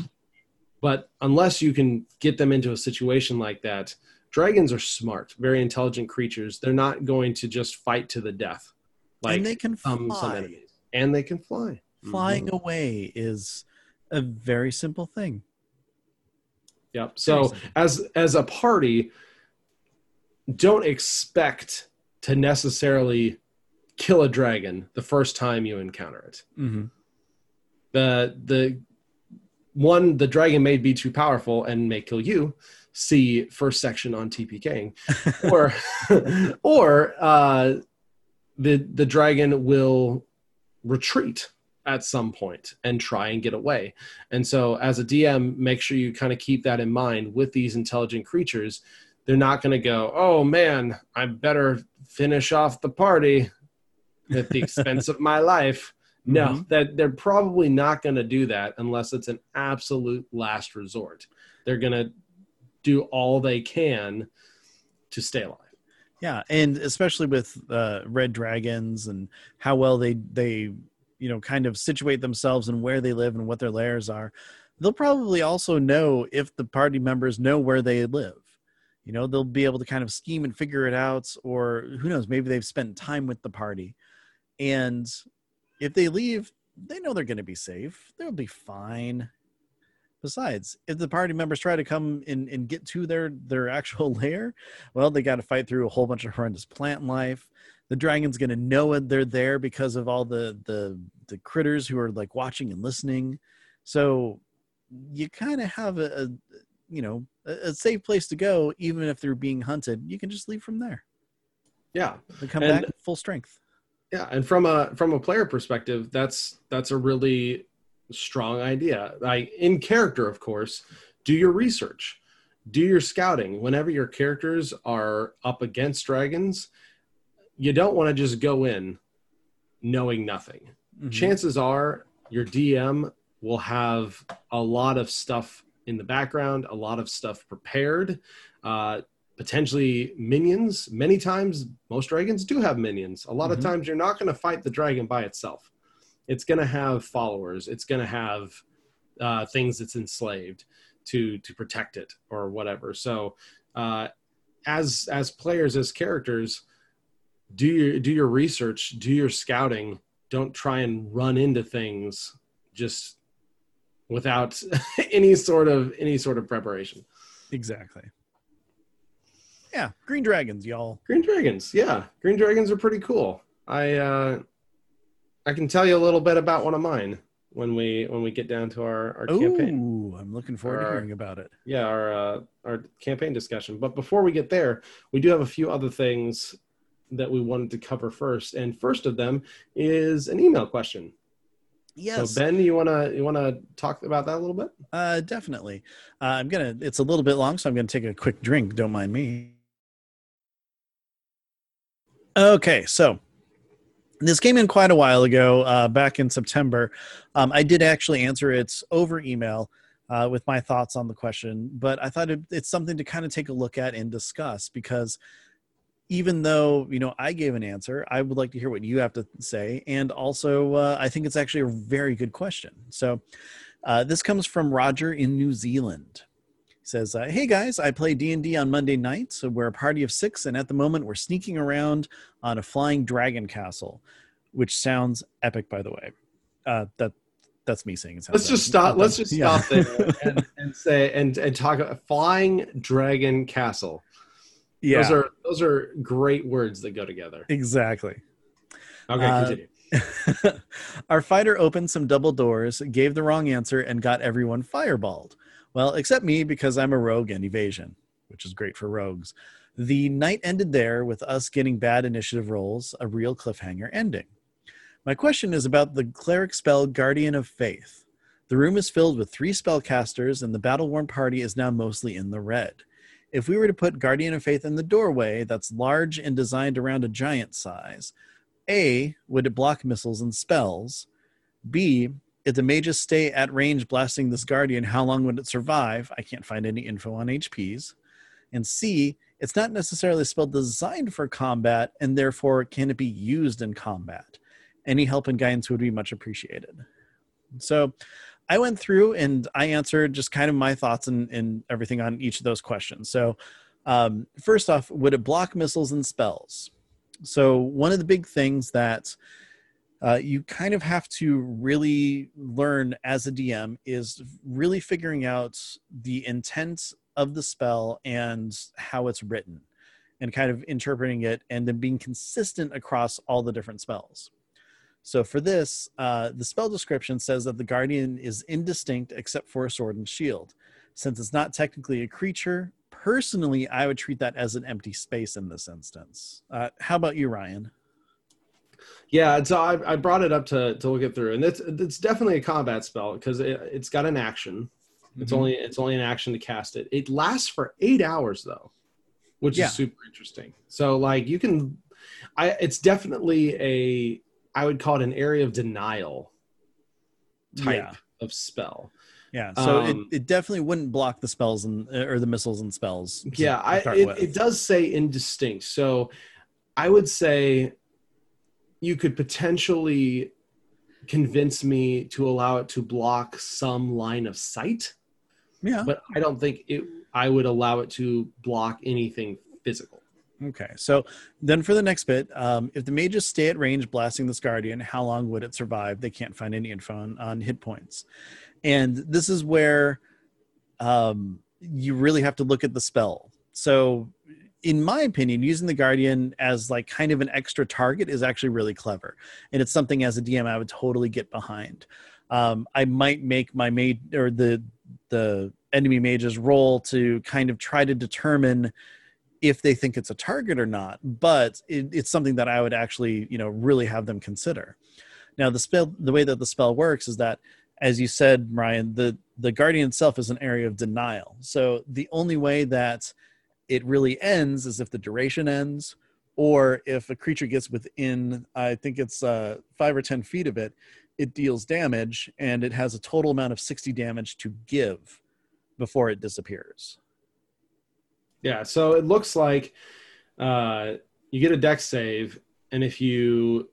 but unless you can get them into a situation like that dragons are smart very intelligent creatures. They're not going to just fight to the death like and they can fly. Um, some enemies. And they can fly. Flying mm-hmm. away is a very simple thing. Yep. So as as a party don't expect to necessarily kill a dragon the first time you encounter it. Mm-hmm. The the one the dragon may be too powerful and may kill you. See first section on TPKing, [laughs] or [laughs] or uh, the the dragon will retreat at some point and try and get away. And so, as a DM, make sure you kind of keep that in mind with these intelligent creatures. They're not going to go, oh man, I better finish off the party at the expense of my life. [laughs] No, mm-hmm. that they're probably not going to do that unless it's an absolute last resort. They're going to do all they can to stay alive. Yeah, and especially with uh, red dragons and how well they they you know kind of situate themselves and where they live and what their lairs are, they'll probably also know if the party members know where they live you know they'll be able to kind of scheme and figure it out or who knows maybe they've spent time with the party. And if they leave they know they're going to be safe. They'll be fine. Besides if the party members try to come and, and get to their their [laughs] actual lair well they got to fight through a whole bunch of horrendous plant life. The dragon's going to know it they're there because of all the the the critters who are like watching and listening. So you kind of have a, a you know a, safe place to go, even if they're being hunted. You can just leave from there. Yeah, and come and back full strength. Yeah, and from a from a player perspective, that's that's a really strong idea. Like in character, of course, do your research, do your scouting. Whenever your characters are up against dragons, you don't want to just go in knowing nothing. Mm-hmm. Chances are your DM will have a lot of stuff in the background, a lot of stuff prepared. Uh, potentially minions. Many times, most dragons do have minions. A lot mm-hmm. of times, you're not going to fight the dragon by itself. It's going to have followers. It's going to have uh, things that's enslaved to to protect it or whatever. So, uh, as as players, as characters, do your do your research, do your scouting. Don't try and run into things just without [laughs] any sort of any sort of preparation. Exactly. Yeah, green dragons, y'all. Green dragons, yeah, green dragons are pretty cool. I uh, I can tell you a little bit about one of mine when we when we get down to our, our Ooh, campaign. I'm looking forward our, to hearing about it. Yeah, our uh, our campaign discussion. But before we get there, we do have a few other things that we wanted to cover first. And first of them is an email question. Yes. So Ben, you wanna you wanna talk about that a little bit? Uh, definitely. Uh, I'm gonna. It's a little bit long, so I'm gonna take a quick drink. Don't mind me. Okay, so this came in quite a while ago, uh, back in September. Um, I did actually answer it over email uh, with my thoughts on the question, but I thought it, it's something to kind of take a look at and discuss because even though you know I gave an answer, I would like to hear what you have to say, and also uh, I think it's actually a very good question. So uh, this comes from Roger in New Zealand. He says uh, hey guys i play d&d on monday nights. So we're a party of six and at the moment we're sneaking around on a flying dragon castle which sounds epic by the way. Uh, that that's me saying it let's just stop let's just stop yeah. there and, and, say and and talk about flying dragon castle yeah those are those are great words that go together exactly okay uh, continue [laughs] our fighter opened some double doors gave the wrong answer and got everyone fireballed well, except me because I'm a rogue and evasion, which is great for rogues. The night ended there with us getting bad initiative rolls, a real cliffhanger ending. My question is about the cleric spell Guardian of Faith. The room is filled with three spellcasters, and the battle worn party is now mostly in the red. If we were to put Guardian of Faith in the doorway that's large and designed around a giant size, A, would it block missiles and spells? B, if the mages stay at range blasting this guardian, how long would it survive? I can't find any info on HPs. And C, it's not necessarily a spell designed for combat, and therefore can it be used in combat? Any help and guidance would be much appreciated. So I went through and I answered just kind of my thoughts and, and everything on each of those questions. So um, first off, would it block missiles and spells? So one of the big things that uh, you kind of have to really learn as a DM is really figuring out the intent of the spell and how it's written and kind of interpreting it and then being consistent across all the different spells. So for this, uh, the spell description says that the guardian is indistinct except for a sword and shield. Since it's not technically a creature, personally, I would treat that as an empty space in this instance. Uh, how about you, Ryan? Yeah, so I, I brought it up to to look it through, and it's it's definitely a combat spell because it, it's got an action. It's mm-hmm. only it's only an action to cast it. It lasts for eight hours though, which yeah. is super interesting. So like you can, I it's definitely a I would call it an area of denial type yeah. of spell. Yeah, so um, it, it definitely wouldn't block the spells and or the missiles and spells. Yeah, I, it, it does say indistinct. So I would say you could potentially convince me to allow it to block some line of sight. Yeah. But I don't think it I would allow it to block anything physical. Okay. So then for the next bit, um, if the mages stay at range blasting this guardian, how long would it survive? They can't find any info on, on hit points. And this is where um, you really have to look at the spell. So in my opinion, using the Guardian as like kind of an extra target is actually really clever, and it's something as a DM I would totally get behind. Um, I might make my mage or the the enemy mage's role to kind of try to determine if they think it's a target or not, but it, it's something that I would actually, you know, really have them consider. Now, the spell, the way that the spell works is that, as you said, Ryan, the the guardian itself is an area of denial. So the only way that it really ends is if the duration ends, or if a creature gets within, I think it's uh, five or ten feet of it, it deals damage, and it has a total amount of sixty damage to give before it disappears. Yeah, so it looks like uh, you get a dex save, and if you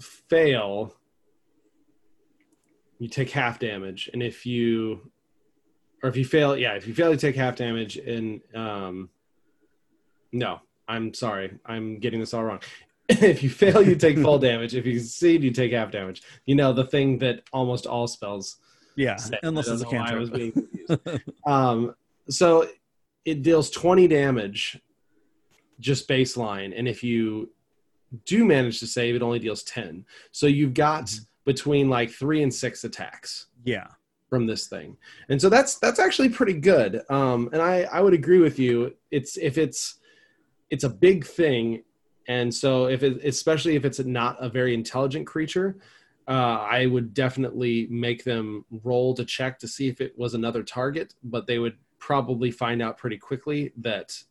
fail, you take half damage, and if you or if you fail, yeah, if you fail, you take half damage. And um, no, I'm sorry, I'm getting this all wrong. [laughs] if you fail, you take full [laughs] damage. If you succeed, you take half damage. You know the thing that almost all spells. Yeah, unless it's a cantrip. was being [laughs] confused. um, so it deals 20 damage just baseline. And if you do manage to save it only deals 10 so you've got mm-hmm. between like three and six attacks yeah. from this thing. And so that's that's actually pretty good. Um and i i would agree with you. It's if it's it's a big thing and so if it especially if it's not a very intelligent creature uh, I would definitely make them roll to check to see if it was another target, but they would probably find out pretty quickly that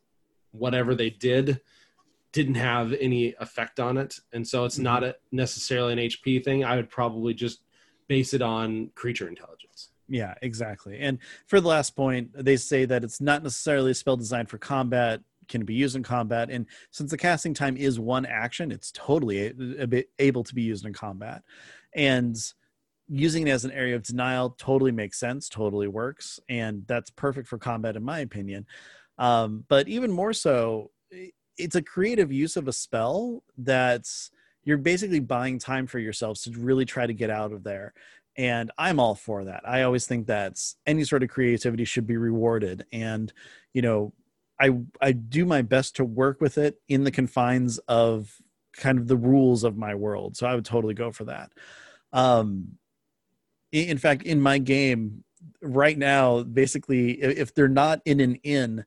whatever they did didn't have any effect on it. And so it's not a, necessarily an hp thing. I would probably just base it on creature intelligence. Yeah exactly. And for the last point they say that it's not necessarily a spell designed for combat can be used in combat. And since the casting time is one action it's totally able to be used in combat. And using it as an area of denial totally makes sense, totally works, and that's perfect for combat, in my opinion. Um, but even more so, it's a creative use of a spell that's you're basically buying time for yourselves to really try to get out of there. And I'm all for that. I always think that any sort of creativity should be rewarded. And, you know, I I do my best to work with it in the confines of kind of the rules of my world. So I would totally go for that. Um, in fact in my game right now basically if they're not in an inn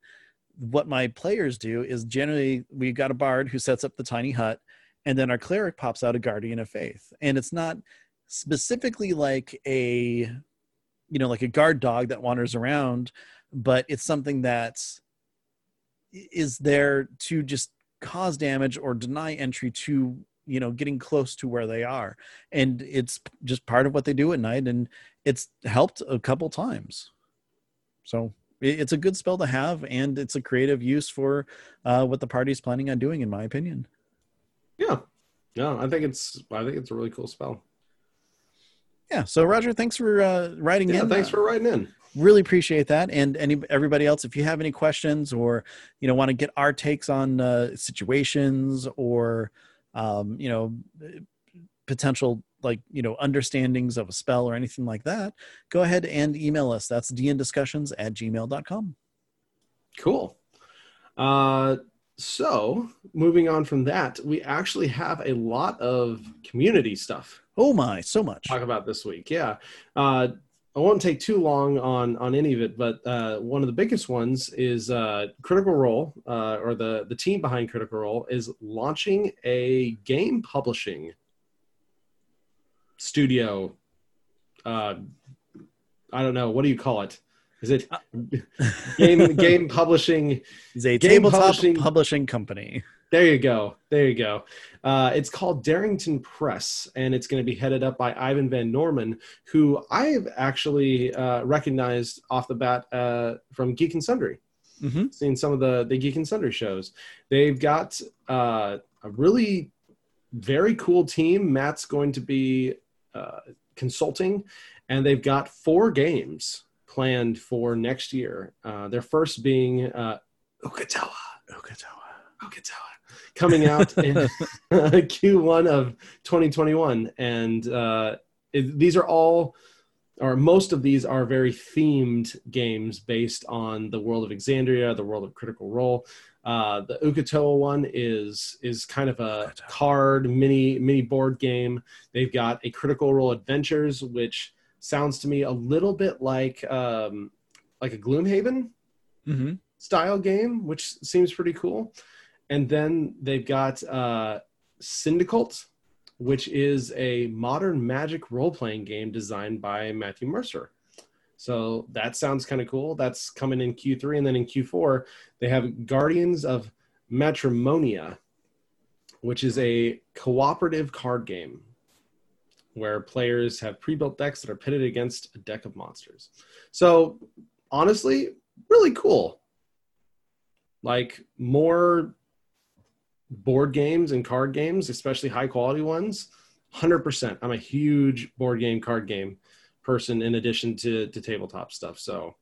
what my players do is generally we've got a bard who sets up the tiny hut and then our cleric pops out a guardian of faith. And it's not specifically like a you know like a guard dog that wanders around but it's something that is there to just cause damage or deny entry to you know getting close to where they are. And it's just part of what they do at night and it's helped a couple times. So it's a good spell to have and it's a creative use for uh, what the party's planning on doing in my opinion. Yeah. Yeah i think it's i think it's a really cool spell. Yeah so roger thanks for uh, writing yeah, in thanks for writing in. really appreciate that. And any everybody else if you have any questions or you know want to get our takes on uh, situations or um, you know, potential like you know understandings of a spell or anything like that go ahead and email us. That's dndiscussions at gmail.com cool. Uh, so moving on from that we actually have a lot of community stuff. Oh my so much. Talk about this week yeah. Uh, I won't take too long on on any of it, but uh, one of the biggest ones is uh, Critical Role, uh, or the the team behind Critical Role is launching a game publishing studio. Uh, I don't know what do you call it. Is it uh, [laughs] game game publishing? [laughs] Is a tabletop publishing, publishing company. There you go. There you go. Uh, it's called Darrington Press, and it's going to be headed up by Ivan Van Norman, who I've actually uh, recognized off the bat uh, from Geek and Sundry. Mm-hmm. Seen some of the the Geek and Sundry shows. They've got uh, a really very cool team. Matt's going to be uh, consulting, and they've got four games planned for next year. Uh, their first being Uk'otoa. Uk'otoa. Uk'otoa coming out in [laughs] [laughs] Q1 of 2021. And uh, it, these are all, or most of these are very themed games based on the world of Exandria, the world of Critical Role. Uh, the Uk'otoa one is is kind of a card mini mini board game. They've got a Critical Role Adventures, which sounds to me a little bit like um, like a Gloomhaven. Mm-hmm. style game, which seems pretty cool. And then they've got uh, Syndicult, which is a modern magic role playing game designed by Matthew Mercer. So that sounds kind of cool. That's coming in Q3. And then in Q4, they have Guardians of Matrimonia, which is a cooperative card game where players have pre-built decks that are pitted against a deck of monsters. So honestly, really cool. Like more board games and card games, especially high quality ones. 100%. I'm a huge board game card game person in addition to to tabletop stuff. So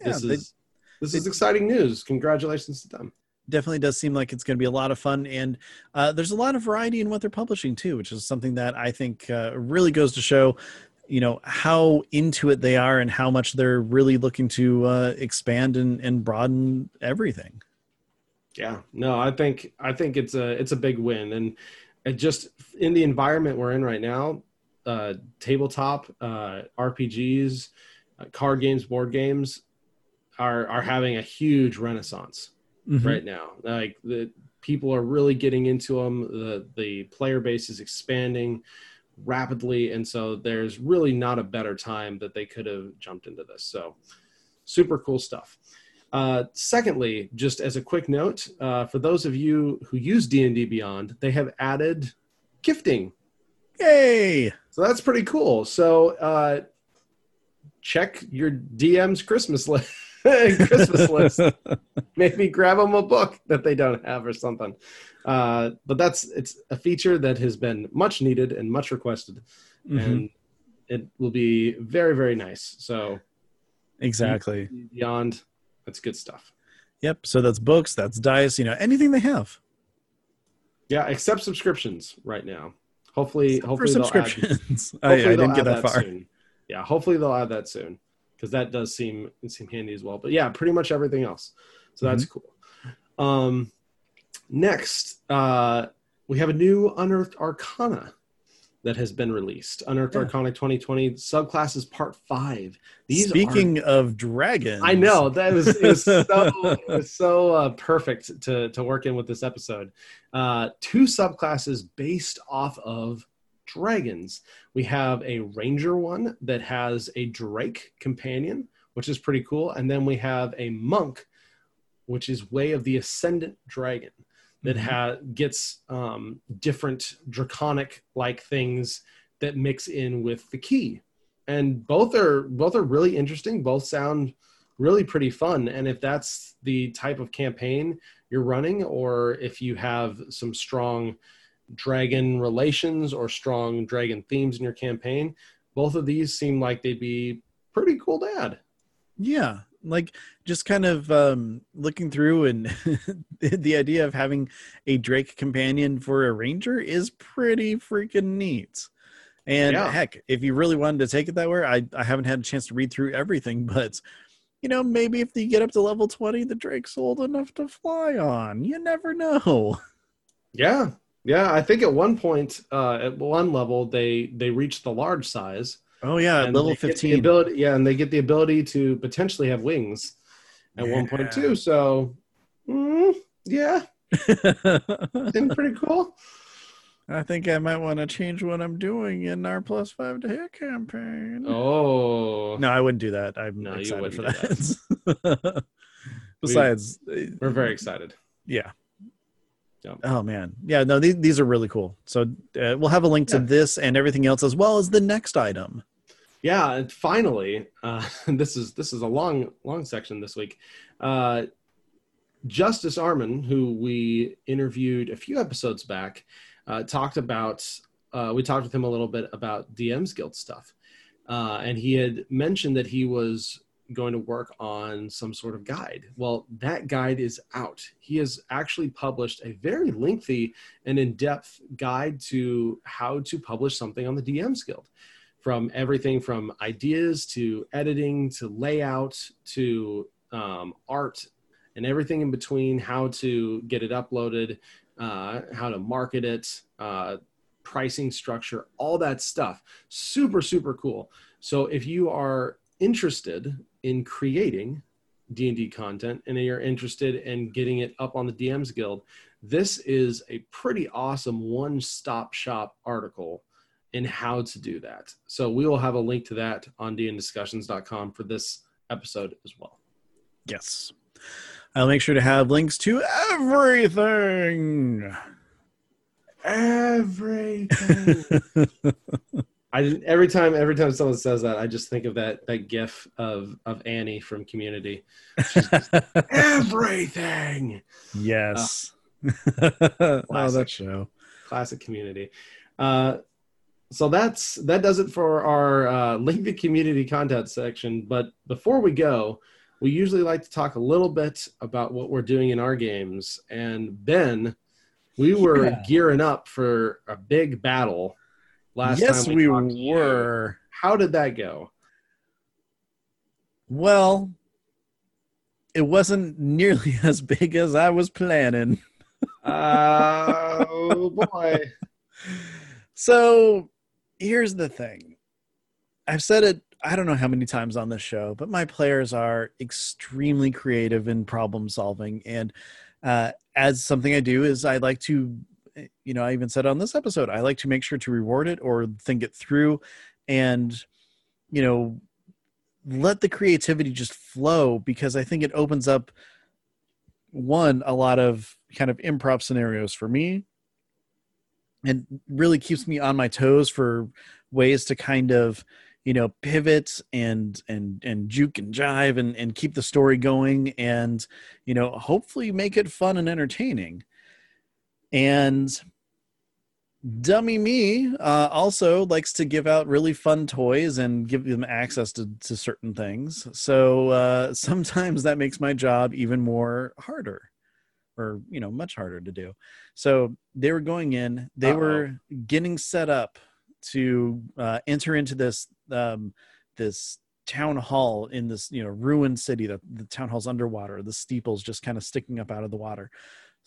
yeah, this is this is exciting news. Congratulations to them. Definitely does seem like it's going to be a lot of fun, and uh, there's a lot of variety in what they're publishing too, which is something that I think uh, really goes to show, you know, how into it they are and how much they're really looking to uh, expand and, and broaden everything. Yeah, no, I think I think it's a it's a big win, and it just in the environment we're in right now, uh, tabletop uh, RPGs, uh, card games, board games are are having a huge renaissance mm-hmm. right now. Like the people are really getting into them. The the player base is expanding rapidly, and so there's really not a better time that they could have jumped into this. So super cool stuff. Uh, secondly, just as a quick note, uh, for those of you who use D&D Beyond, they have added gifting. Yay! So that's pretty cool. So uh, check your DM's Christmas list. [laughs] Christmas [laughs] list. Maybe grab them a book that they don't have or something. Uh, but that's it's a feature that has been much needed and much requested, mm-hmm. and it will be very very nice. So exactly beyond that's good stuff. Yep. So that's books. That's dice. You know anything they have. Yeah, except subscriptions right now. Hopefully, hopefully for subscriptions. [laughs] Add, hopefully I, I didn't get that, that far. Soon. Yeah, hopefully they'll add that soon because that does seem seem handy as well. But yeah, pretty much everything else. So that's mm-hmm. cool. Um, next, uh, we have a new Unearthed Arcana that has been released. Unearthed yeah. Arcana 2020 subclasses part five. These Speaking are, of dragons, I know that was it was so [laughs] it was so uh, perfect to to work in with this episode. Uh, two subclasses based off of dragons. We have a ranger one that has a drake companion, which is pretty cool, and then we have a monk, which is way of the ascendant dragon that mm-hmm. has gets um, different draconic like things that mix in with the ki. And both are both are really interesting. Both sound really pretty fun. And if that's the type of campaign you're running or if you have some strong dragon relations or strong dragon themes in your campaign both of these seem like they'd be pretty cool to add. Yeah like just kind of um, looking through and [laughs] the idea of having a drake companion for a ranger is pretty freaking neat. And yeah. heck if you really wanted to take it that way I, I haven't had a chance to read through everything but you know maybe if you get up to level 20 the drake's old enough to fly on. You never know. Yeah. Yeah i think at one point uh, at one level they they reached the large size Oh yeah, and level fifteen. Ability, yeah, and they get the ability to potentially have wings at yeah. one point too. So, mm, yeah, [laughs] seems pretty cool. I think I might want to change what I'm doing in our plus five to hit campaign. Oh no, I wouldn't do that. I'm no, excited for that. that. [laughs] Besides, we, we're very excited. Yeah. Yeah. Oh man, yeah. No, these these are really cool. So uh, we'll have a link to this and everything else as well as the next item yeah and finally uh, [laughs] this is this is a long long section this week uh, justice arman who we interviewed a few episodes back uh, talked about uh, we talked with him a little bit about dm's guild stuff uh, and he had mentioned that he was going to work on some sort of guide well that guide is out he has actually published a very lengthy and in-depth guide to how to publish something on the dm's guild from everything from ideas to editing to layout to um, art and everything in between, how to get it uploaded, uh, how to market it, uh, pricing structure, all that stuff. Super, super cool. So if you are interested in creating D&D content and you're interested in getting it up on the DMs Guild, this is a pretty awesome one-stop shop article in how to do that. So we will have a link to that on dndiscussions.com for this episode as well. Yes. I'll make sure to have links to everything. Everything. [laughs] I every time every time someone says that, I just think of that that gif of of Annie from Community. [laughs] Everything. Yes. [laughs] Uh, oh, that show. Classic Community. Uh, so that's that does it for our uh, link the community content section. But before we go, we usually like to talk a little bit about what we're doing in our games. And Ben, we were yeah. gearing up for a big battle last yes, time. Yes, we, we were. How did that go? Well, it wasn't nearly [laughs] as big as I was planning. Uh, oh boy. [laughs] So here's the thing. I've said it I don't know how many times on this show, but my players are extremely creative in problem solving. And uh, as something I do is I like to, you know, I even said on this episode, I like to make sure to reward it or think it through and, you know, let the creativity just flow because I think it opens up one, a lot of kind of improv scenarios for me and really keeps me on my toes for ways to kind of you know pivot and and and juke and jive and and keep the story going and you know hopefully make it fun and entertaining. And dummy me uh, also likes to give out really fun toys and give them access to, to certain things. So uh, [laughs] sometimes that makes my job even more harder or you know much harder to do. So they were going in they Uh-oh. were getting set up to uh, enter into this um, this town hall in this you know ruined city. That the town hall's underwater. The steeples just kind of sticking up out of the water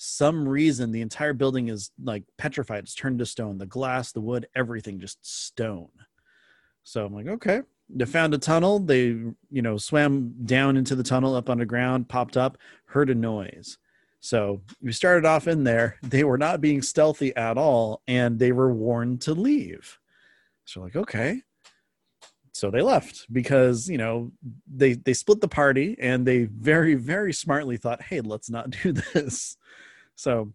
some reason the entire building is like petrified. It's turned to stone. The glass the wood everything just stone. So i'm like okay. They found a tunnel. They you know swam down into the tunnel up underground popped up heard a noise. So we started off in there. [laughs] They were not being stealthy at all and they were warned to leave. So like okay. So they left because you know they they split the party and they very very smartly thought hey let's not [laughs] do this so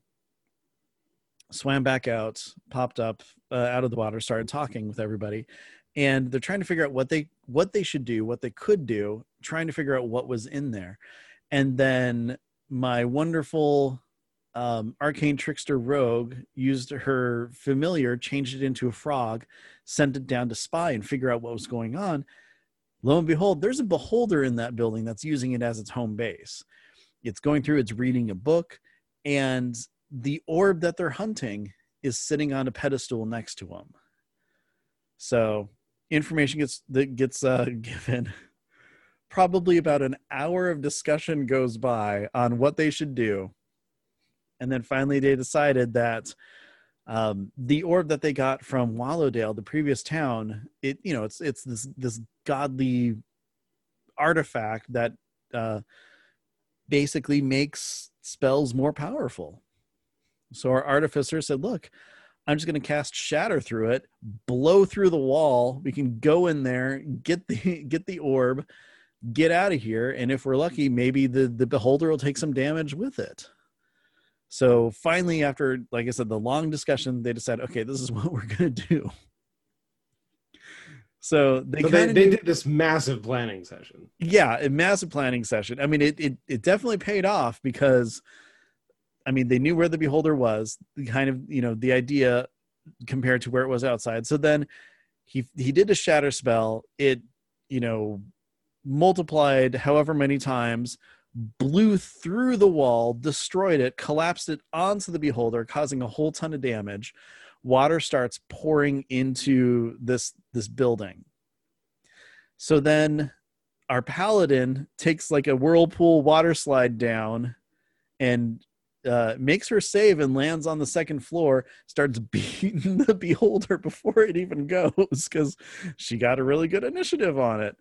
swam back out popped up uh, out of the water started talking with everybody and they're trying to figure out what they what they should do what they could do trying to figure out what was in there and then my wonderful um, arcane trickster rogue used her familiar, changed it into a frog, sent it down to spy and figure out what was going on. Lo and behold, there's a beholder in that building that's using it as its home base. It's going through, it's reading a book, and the orb that they're hunting is sitting on a pedestal next to them. So information gets that gets uh, [laughs] given. Probably about an hour of discussion goes by on what they should do and then finally they decided that um, the orb that they got from Wallowdale, the previous town, it you know it's it's this this godly artifact that uh, basically makes spells more powerful. So our artificer said, "Look, I'm just going to cast Shatter through it, blow through the wall. We can go in there, get the [laughs] get the orb, get out of here, and if we're lucky, maybe the the beholder will take some damage with it." So finally, after, like I said, the long discussion, they decided, okay, this is [laughs] what we're going to do. So they so they, they, did this massive planning session. Yeah, a massive planning session. I mean, it, it it definitely paid off because, I mean, they knew where the beholder was, the kind of you know the idea compared to where it was outside. So then he he did a shatter spell. It you know multiplied however many times blew through the wall, destroyed it, collapsed it onto the beholder, causing a whole ton of damage. Water starts pouring into this this building. So then our paladin takes like a whirlpool water slide down and uh, makes her save and lands on the second floor, starts [laughs] beating the beholder before it even goes because she got a really good initiative on it.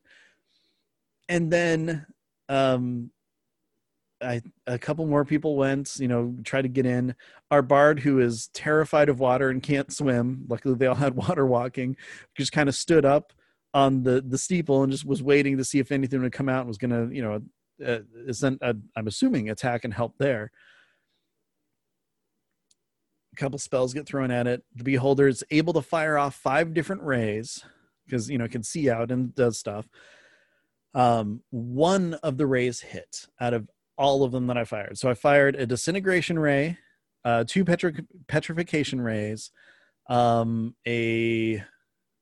And then um, I a couple more people went, you know, tried to get in. Our bard, who is terrified of water and can't swim, luckily they all had [laughs] water walking, just kind of stood up on the the steeple and just was waiting to see if anything would come out and was gonna, you know, uh, isn't uh, I'm assuming attack and help there. A couple spells get thrown at it. The beholder is able to fire off five different rays because you know can see out and does stuff. Um, one of the rays hit out of all of them that I fired. So I fired a disintegration ray, uh, two petri- petrification rays, um, a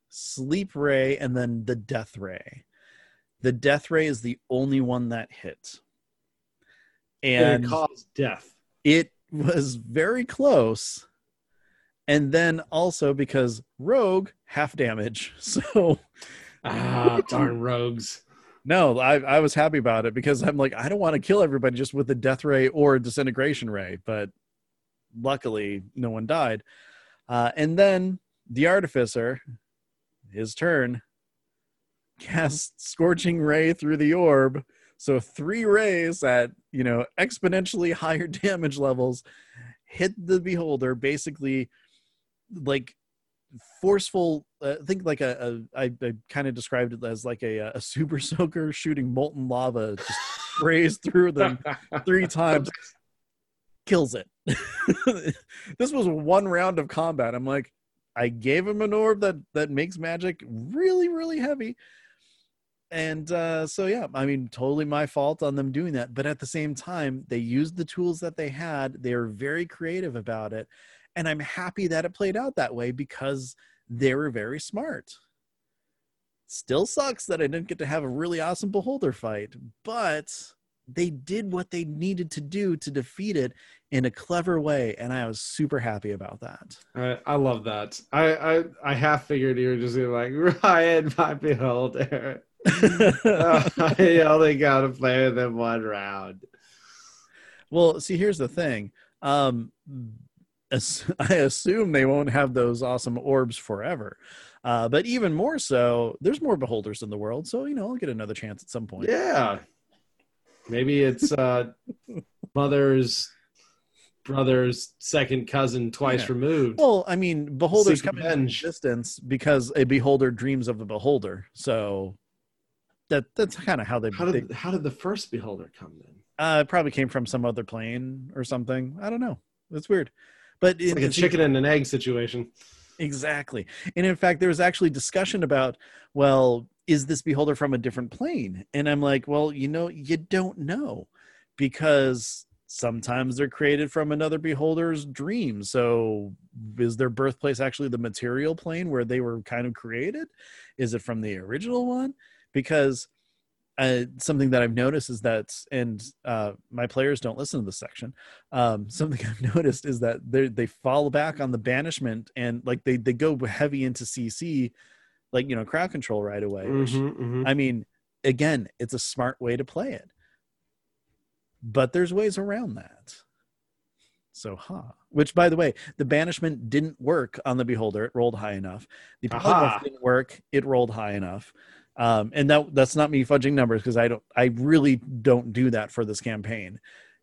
sleep ray, and then the death ray. The death ray is the only one that hit. And it caused death. it was very close. And then also because rogue half damage. [laughs] So Ah, darn [laughs] rogues. No, I, I was happy about it because I'm like, I don't want to kill everybody just with a death ray or a disintegration ray, but luckily no one died. Uh, and then the artificer, his turn, casts scorching ray through the orb. So three rays at you know exponentially [laughs] higher damage levels hit the beholder, basically like forceful uh, think like a, a I, I kind of described it as like a, a super [laughs] soaker shooting molten lava just sprays through them [laughs] three times kills it. [laughs] This was one round of combat. I'm like i gave him an orb that that makes magic really really heavy. And uh, so yeah i mean totally my fault on them doing that. But at the same time they used the tools that they had. They were very creative about it and i'm happy that it played out that way because they were very smart still sucks that i didn't get to have a really awesome beholder fight but they did what they needed to do to defeat it in a clever way and i was super happy about that I, I love that. I, I I half figured you were just gonna be like [laughs] Ryan, my beholder. [laughs] [laughs] I only got to play with him one round. well see here's the thing um [laughs] i assume they won't have those awesome orbs forever uh, but even more so there's more beholders in the world so you know i'll get another chance at some point Yeah. Maybe it's uh [laughs] mother's brother's second cousin twice Yeah. removed. Well, I mean, beholders Seek come into existence because a beholder dreams of a beholder. So that that's kind of how they, How they did how did the first beholder come in? uh, it probably came from some other plane or something. I don't know. That's weird. But in- like a chicken and an egg situation. Exactly. And in fact, there was actually discussion about, well, is this beholder from a different plane? And I'm like, well, you know, you don't know because sometimes they're created from another beholder's dream. So is their birthplace actually the material plane where they were kind of created? Is it from the original one? Because uh, something that I've noticed is that, and uh, my players don't listen to this section. Um, [laughs] something I've noticed is that they they fall back on the banishment and like they they go heavy into CC, like you know crowd control right away. which, Mhm, mhm. I mean, again, it's a smart way to play it, but there's ways around that. So, huh. Which, by the way, the banishment didn't work on the beholder. It rolled high enough. The polymorph didn't work. It rolled high enough. Um, and that that's not me fudging numbers because I don't. I really don't do that for this campaign.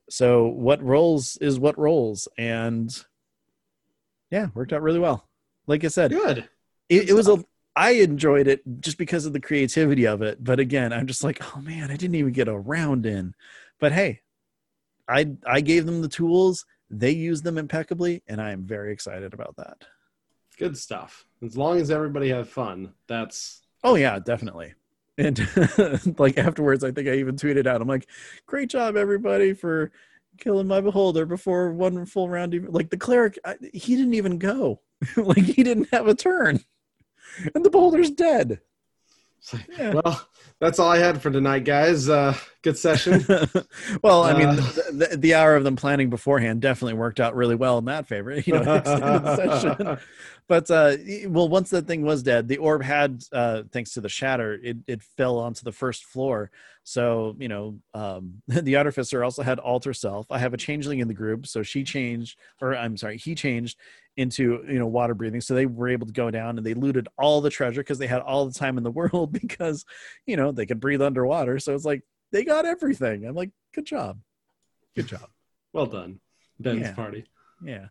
So what rolls is what rolls, and yeah, worked out really well. Like I said, Good. it, it was a i enjoyed it just because of the creativity of it but again i'm just like oh man i didn't even get a round in but hey i i gave them the tools they used them impeccably and i am very excited about that Good stuff. As long as everybody have fun, that's oh yeah definitely and [laughs] like afterwards i think i even tweeted out i'm like great job everybody for killing my beholder before one full round even like the cleric I, he didn't even go [laughs] like he didn't have a turn and the beholder's dead like, Yeah. well, that's all I had for tonight, guys. Uh, good session. [laughs] well, I mean, Uh, the, the, the hour of them planning beforehand definitely worked out really well in that favor. [laughs] You know. [laughs] But uh, well, once that thing was dead, the orb had, uh, thanks to the shatter, it, it fell onto the first floor. So you know, um, the artificer also had alter self. I have a changeling in the group, so she changed, or I'm sorry, he changed into you know water breathing. So they were able to go down and they looted all the treasure because they had all the time in the world because you know they could breathe underwater. So it's like they got everything. I'm like, good job. Good job. [laughs] Well done, Ben's Yeah. party. Yeah,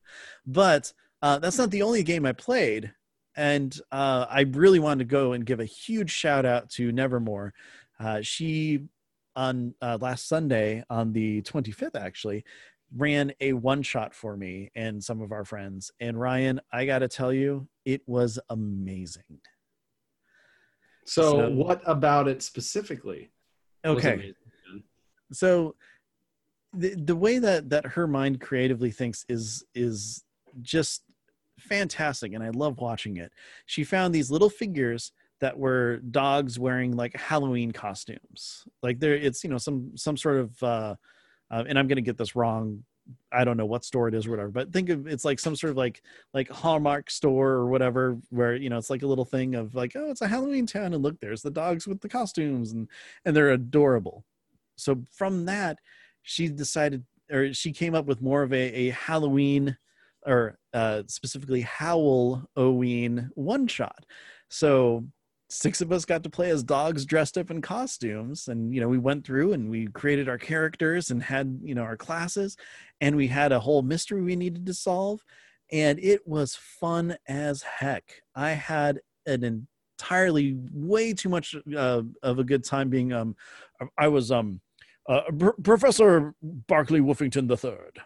but uh, that's not the only game I played, and uh, I really wanted to go and give a huge shout out to Nevermore. Uh, she on uh, last Sunday on the 25th actually ran a one shot for me and some of our friends. And Ryan, I got to tell you, it was amazing. So, So- what about it specifically? Okay. so the the way that that her mind creatively thinks is is just fantastic and i love watching it. She found these little figures that were dogs wearing like halloween costumes. Like there it's you know some some sort of uh, uh and i'm gonna get this wrong i don't know what store it is or whatever but think of it's like some sort of like like hallmark store or whatever where you know it's like a little thing of like oh it's a halloween town and look there's the dogs with the costumes and and they're adorable. So from that she decided or she came up with more of a, a halloween or uh, specifically howl oween one shot. So six of us got to play as dogs dressed up in costumes and you know we went through and we created our characters and had you know our classes and we had a whole mystery we needed to solve and it was fun as heck i had an entirely way too much uh, of a good time being um i was um uh, Pr- Professor Barclay Woofington the Third,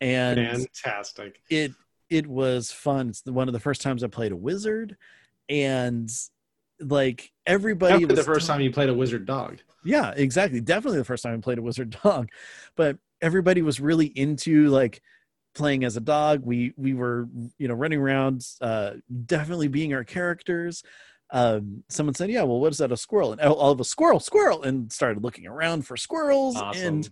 and Fantastic. it it was fun. It's one of the first times I played a wizard, and like everybody Definitely was the first time you played a wizard dog. yeah, exactly. Definitely the first time I played a wizard dog, [laughs] but everybody was really into like playing as a dog. We we were you know running around, uh, definitely being our characters. Um, someone said, "Yeah, well, what is that? A squirrel?" And all all of a squirrel, squirrel, and started looking around for squirrels. Awesome. And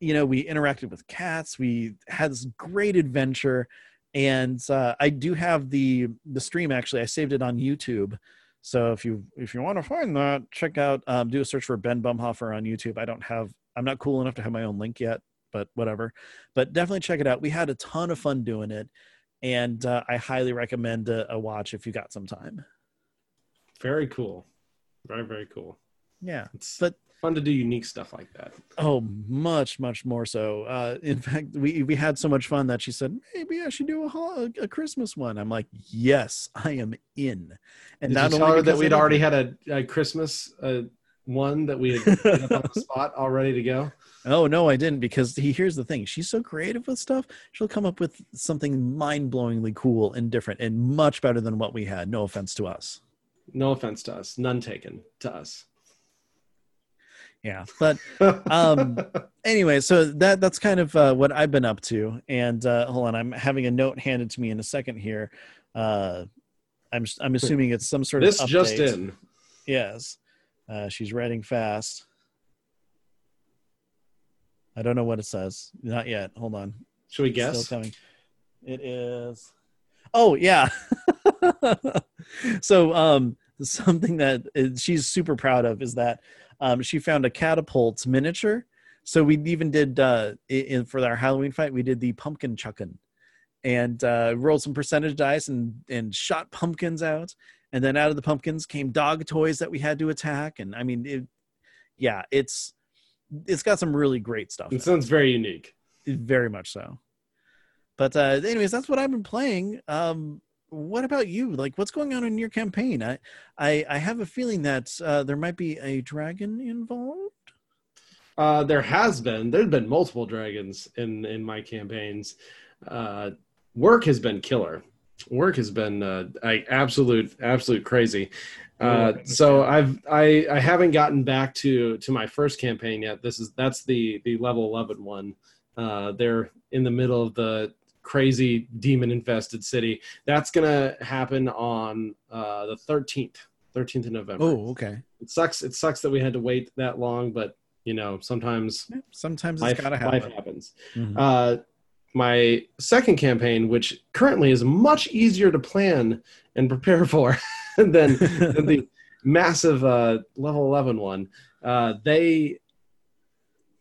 you know, we interacted with cats. We had this great adventure, and uh, I do have the the stream. Actually, I saved it on YouTube. So if you if you want to find that, check out um, do a search for Ben Bumhofer on YouTube. I don't have I'm not cool enough to have my own link yet, but whatever. But definitely check it out. We had a ton of fun doing it, and uh, I highly recommend a, a watch if you got some time. Very cool. Very very cool. Yeah. It's But- fun to do unique stuff like that. Oh, much, much more so. Uh, in [laughs] fact, we we had so much fun that she said maybe I should do a a Christmas one. I'm like, yes, I am in. And Did not you tell only her that we'd already had a, a Christmas uh, one that we had [laughs] put up on the spot all ready to go? Oh no, I didn't because he, here's the thing. She's so creative with stuff. She'll come up with something mind-blowingly cool and different and much better than what we had. No offense to us. No offense to us, none taken to us. Yeah, [laughs] but Um, anyway, so that that's kind of uh, what I've been up to. And uh, hold on, I'm having a note handed to me in a second here. Uh, I'm I'm assuming it's some sort of this of just in. Yes, uh, she's writing fast. I don't know what it says. Not yet. Hold on. Should we guess? Still coming. It is. Oh yeah. [laughs] so um, [laughs] something that is- she's super proud of is that um, she found a catapult miniature. So we even did uh, in for our Halloween fight. We did the pumpkin chucking, and uh, rolled some percentage dice and and shot pumpkins out. And then out of the pumpkins came dog toys that we had to attack. And I mean, it, yeah, it's it's got some really great stuff. It it. sounds very unique. Very much so. But uh, anyways, that's what I've been playing. Um, what about you? Like, what's going on in your campaign? I I, I have a feeling that uh, there might be a dragon involved. Uh, there has been there's been multiple dragons in in my campaigns. Uh, work has been killer. Work has been uh, I, absolute absolute crazy. Uh, so I've I I haven't gotten back to to my first campaign yet. This is that's the the level 11 one. Uh, they're in the middle of the crazy demon infested city. That's gonna happen on uh, the 13th 13th of November. Oh, okay. It sucks. It sucks that we had to wait that long, but you know sometimes Sometimes it's life, gotta life happen. happens. Mhm. Uh, my second campaign, which currently is much easier to plan and prepare for [laughs] than, than the [laughs] massive uh, level 11 one, uh, they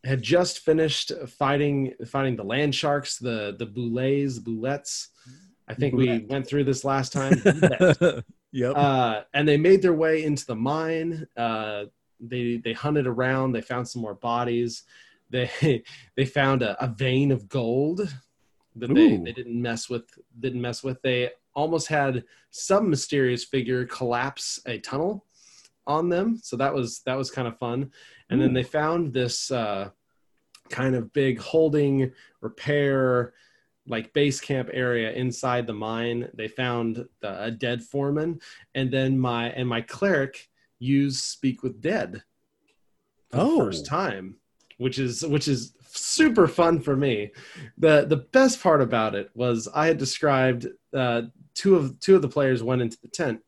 had just finished fighting fighting the land sharks, the the boulets, bulettes. I think we went through this last time. Bulette [laughs] yep. uh, and they made their way into the mine. Uh, they they hunted around. They found some more bodies. they [laughs] they found a, a vein of gold that they, they didn't mess with didn't mess with they almost had some mysterious figure collapse a tunnel on them so that was that was kind of fun and then they found this uh, kind of big holding repair like base camp area inside the mine. They found the, a dead foreman and then my and my cleric used speak with dead Oh. first time which is which is super fun for me. The the best part about it was i had described uh, two of two of the players went into the tent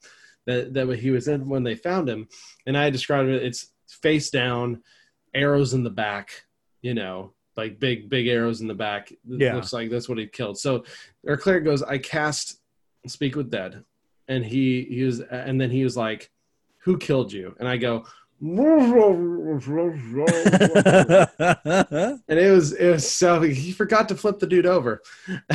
that that he was in when they found him and i described it it's face down arrows in the back you know like big big arrows in the back. Yeah. looks like that's what he killed. So our cleric goes i cast speak with dead. And he he was and then he was like who killed you? And i go [laughs] and it was it was so he forgot to flip the dude over. [laughs]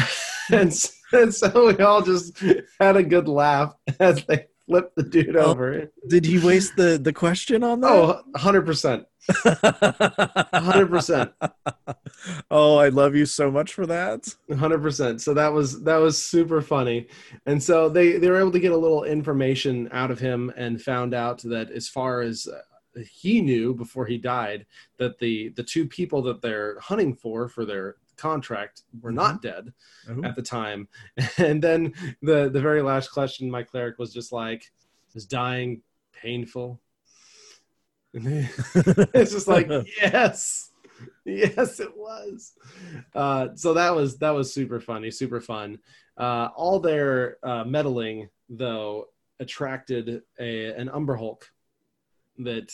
And, and so we all just had a good laugh as they flipped the dude Oh, over Did he waste the the question on that? oh 100% 100% [laughs] oh, I love you so much for that. hundred percent. So that was that was super funny, and so they they were able to get a little information out of him and found out that as far as uh, he knew before he died, that the the two people that they're hunting for for their contract were not dead Ooh. at the time. [laughs] And then the the very last question, my cleric was just like, "Is dying painful?" And [laughs] it's just like [laughs] yes yes it was uh, so that was that was super funny super fun uh, all their uh, meddling though attracted a an umber hulk that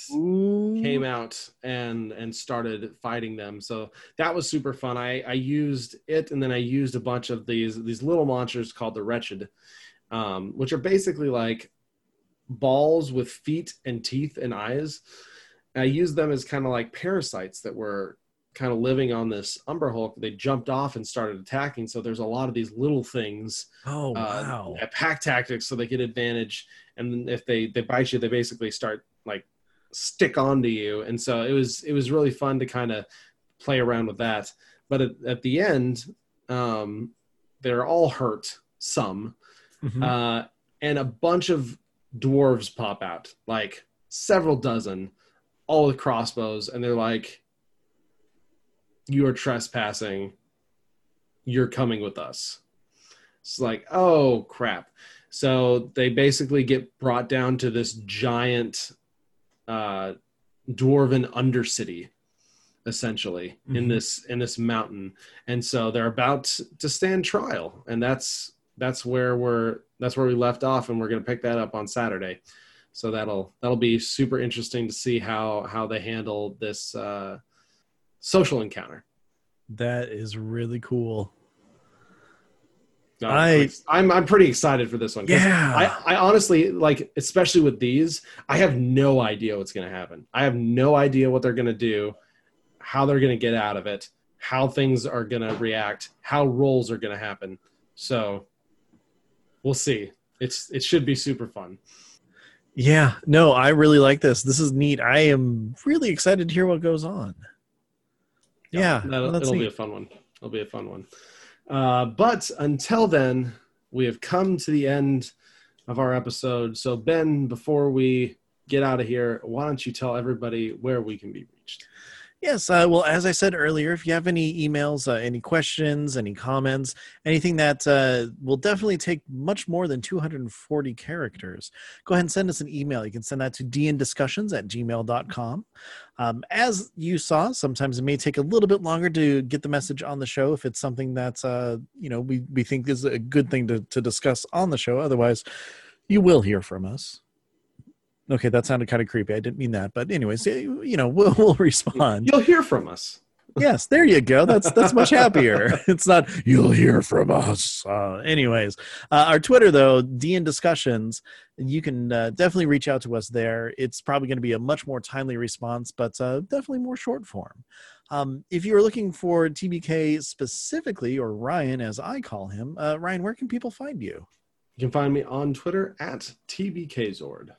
came out and and started fighting them so that was super fun i i used it and then i used a bunch of these these little monsters called the wretched um, which are basically like balls with feet and teeth and eyes I used them as kind of like parasites that were kind of living on this Umber Hulk. They jumped off and started attacking. So there's a lot of these little things, Oh uh, wow. at pack tactics, so they get advantage. And if they they bite you, they basically start like stick onto you. And so it was it was really fun to kind of play around with that. But at, at the end, um, they're all hurt. Some Mhm. uh, and a bunch of dwarves pop out, like several dozen, all with crossbows, and they're like, "You are trespassing. You're coming with us." It's like, oh crap! So they basically get brought down to this giant uh, dwarven undercity, essentially in Mhm. this in this mountain, and so they're about to stand trial, and that's that's where we're that's where we left off and we're going to pick that up on saturday so that'll that'll be super interesting to see how how they handle this uh social encounter that is really cool. No, I- i'm i'm pretty excited for this one 'cause Yeah. I, I honestly like especially with these i have no idea what's going to happen. I have no idea what they're going to do how they're going to get out of it how things are going to react how roles are going to happen. So we'll see. It's it should be super fun. Yeah, no, I really like this. This is neat. I am really excited to hear what goes on. Yeah, that'll, that's it'll be a fun one. It'll be a fun one uh, but until then we have come to the end of our episode. So ben before we get out of here why don't you tell everybody where we can be Yes. Uh, well, as I said earlier, if you have any emails, uh, any questions, any comments, anything that uh, will definitely take much more than 240 characters, go ahead and send us an email. You can send that to dndiscussions at gmail.com. Um, as you saw, sometimes it may take a little bit longer to get the message on the show if it's something that uh, you know we, we think is a good thing to, to discuss on the show. Otherwise, you will hear from us. Okay, that sounded kind of creepy. I didn't mean that, but anyways, you know, we'll, we'll [laughs] respond. You'll hear from us. Yes there you go. That's that's much happier. [laughs] It's not you'll hear from us. Uh, anyways uh, our twitter though dn discussions you can uh, definitely reach out to us there. It's probably going to be a much more timely response but uh, definitely more short form. Um, if you're looking for tbk specifically or ryan as i call him uh, ryan where can people find you? You can find me on twitter at tbkzord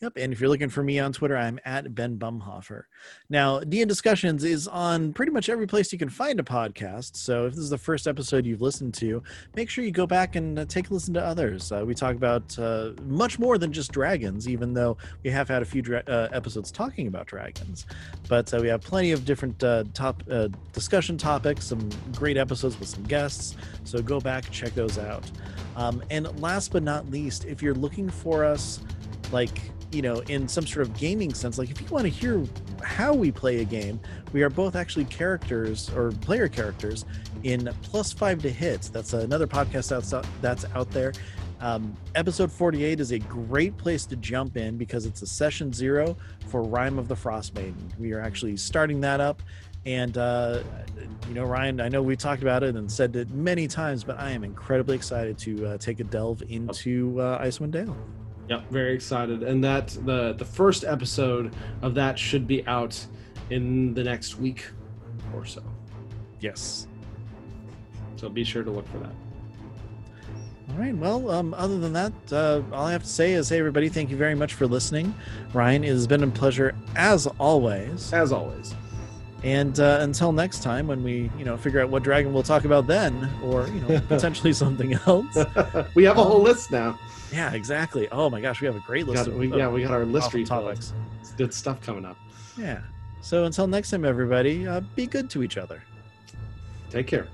Yep. And if you're looking for me on Twitter, I'm at Ben Bumhofer. Now, DN Discussions is on pretty much every place you can find a podcast. So if this is the first episode you've listened to, make sure you go back and uh, take a listen to others. Uh, we talk about uh, much more than just dragons, even though we have had a few dra- uh, episodes talking about dragons. But uh, we have plenty of different uh, top discussion topics, some great episodes with some guests. So go back, check those out. Um, and last but not least, if you're looking for us, like you know, in some sort of gaming sense, like if you want to hear how we play a game, we are both actually characters or player characters in Plus Five to Hit. That's another podcast that's out, that's out there. Um, episode 48 is a great place to jump in because it's a session zero for Rime of the Frost Maiden. We are actually starting that up. And, uh, you know, Ryan, I know we talked about it and said it many times, but I am incredibly excited to uh, take a delve into uh, Icewind Dale. Yep, very excited. And that the the first episode of that should be out in the next week or so. Yes. So be sure to look for that. All right. Well, um, other than that, uh, all I have to say is, hey, everybody, thank you very much for listening. Ryan, it has been a pleasure as always. As always. And uh, until next time, when we, you know, figure out what dragon we'll talk about then, or you know, [laughs] potentially something else. [laughs] we have a whole list now. Yeah, exactly. Oh my gosh, we have a great list. Got, of, we, yeah, we got our list topics. It's good stuff coming up. Yeah. So until next time, everybody, uh, be good to each other. Take care.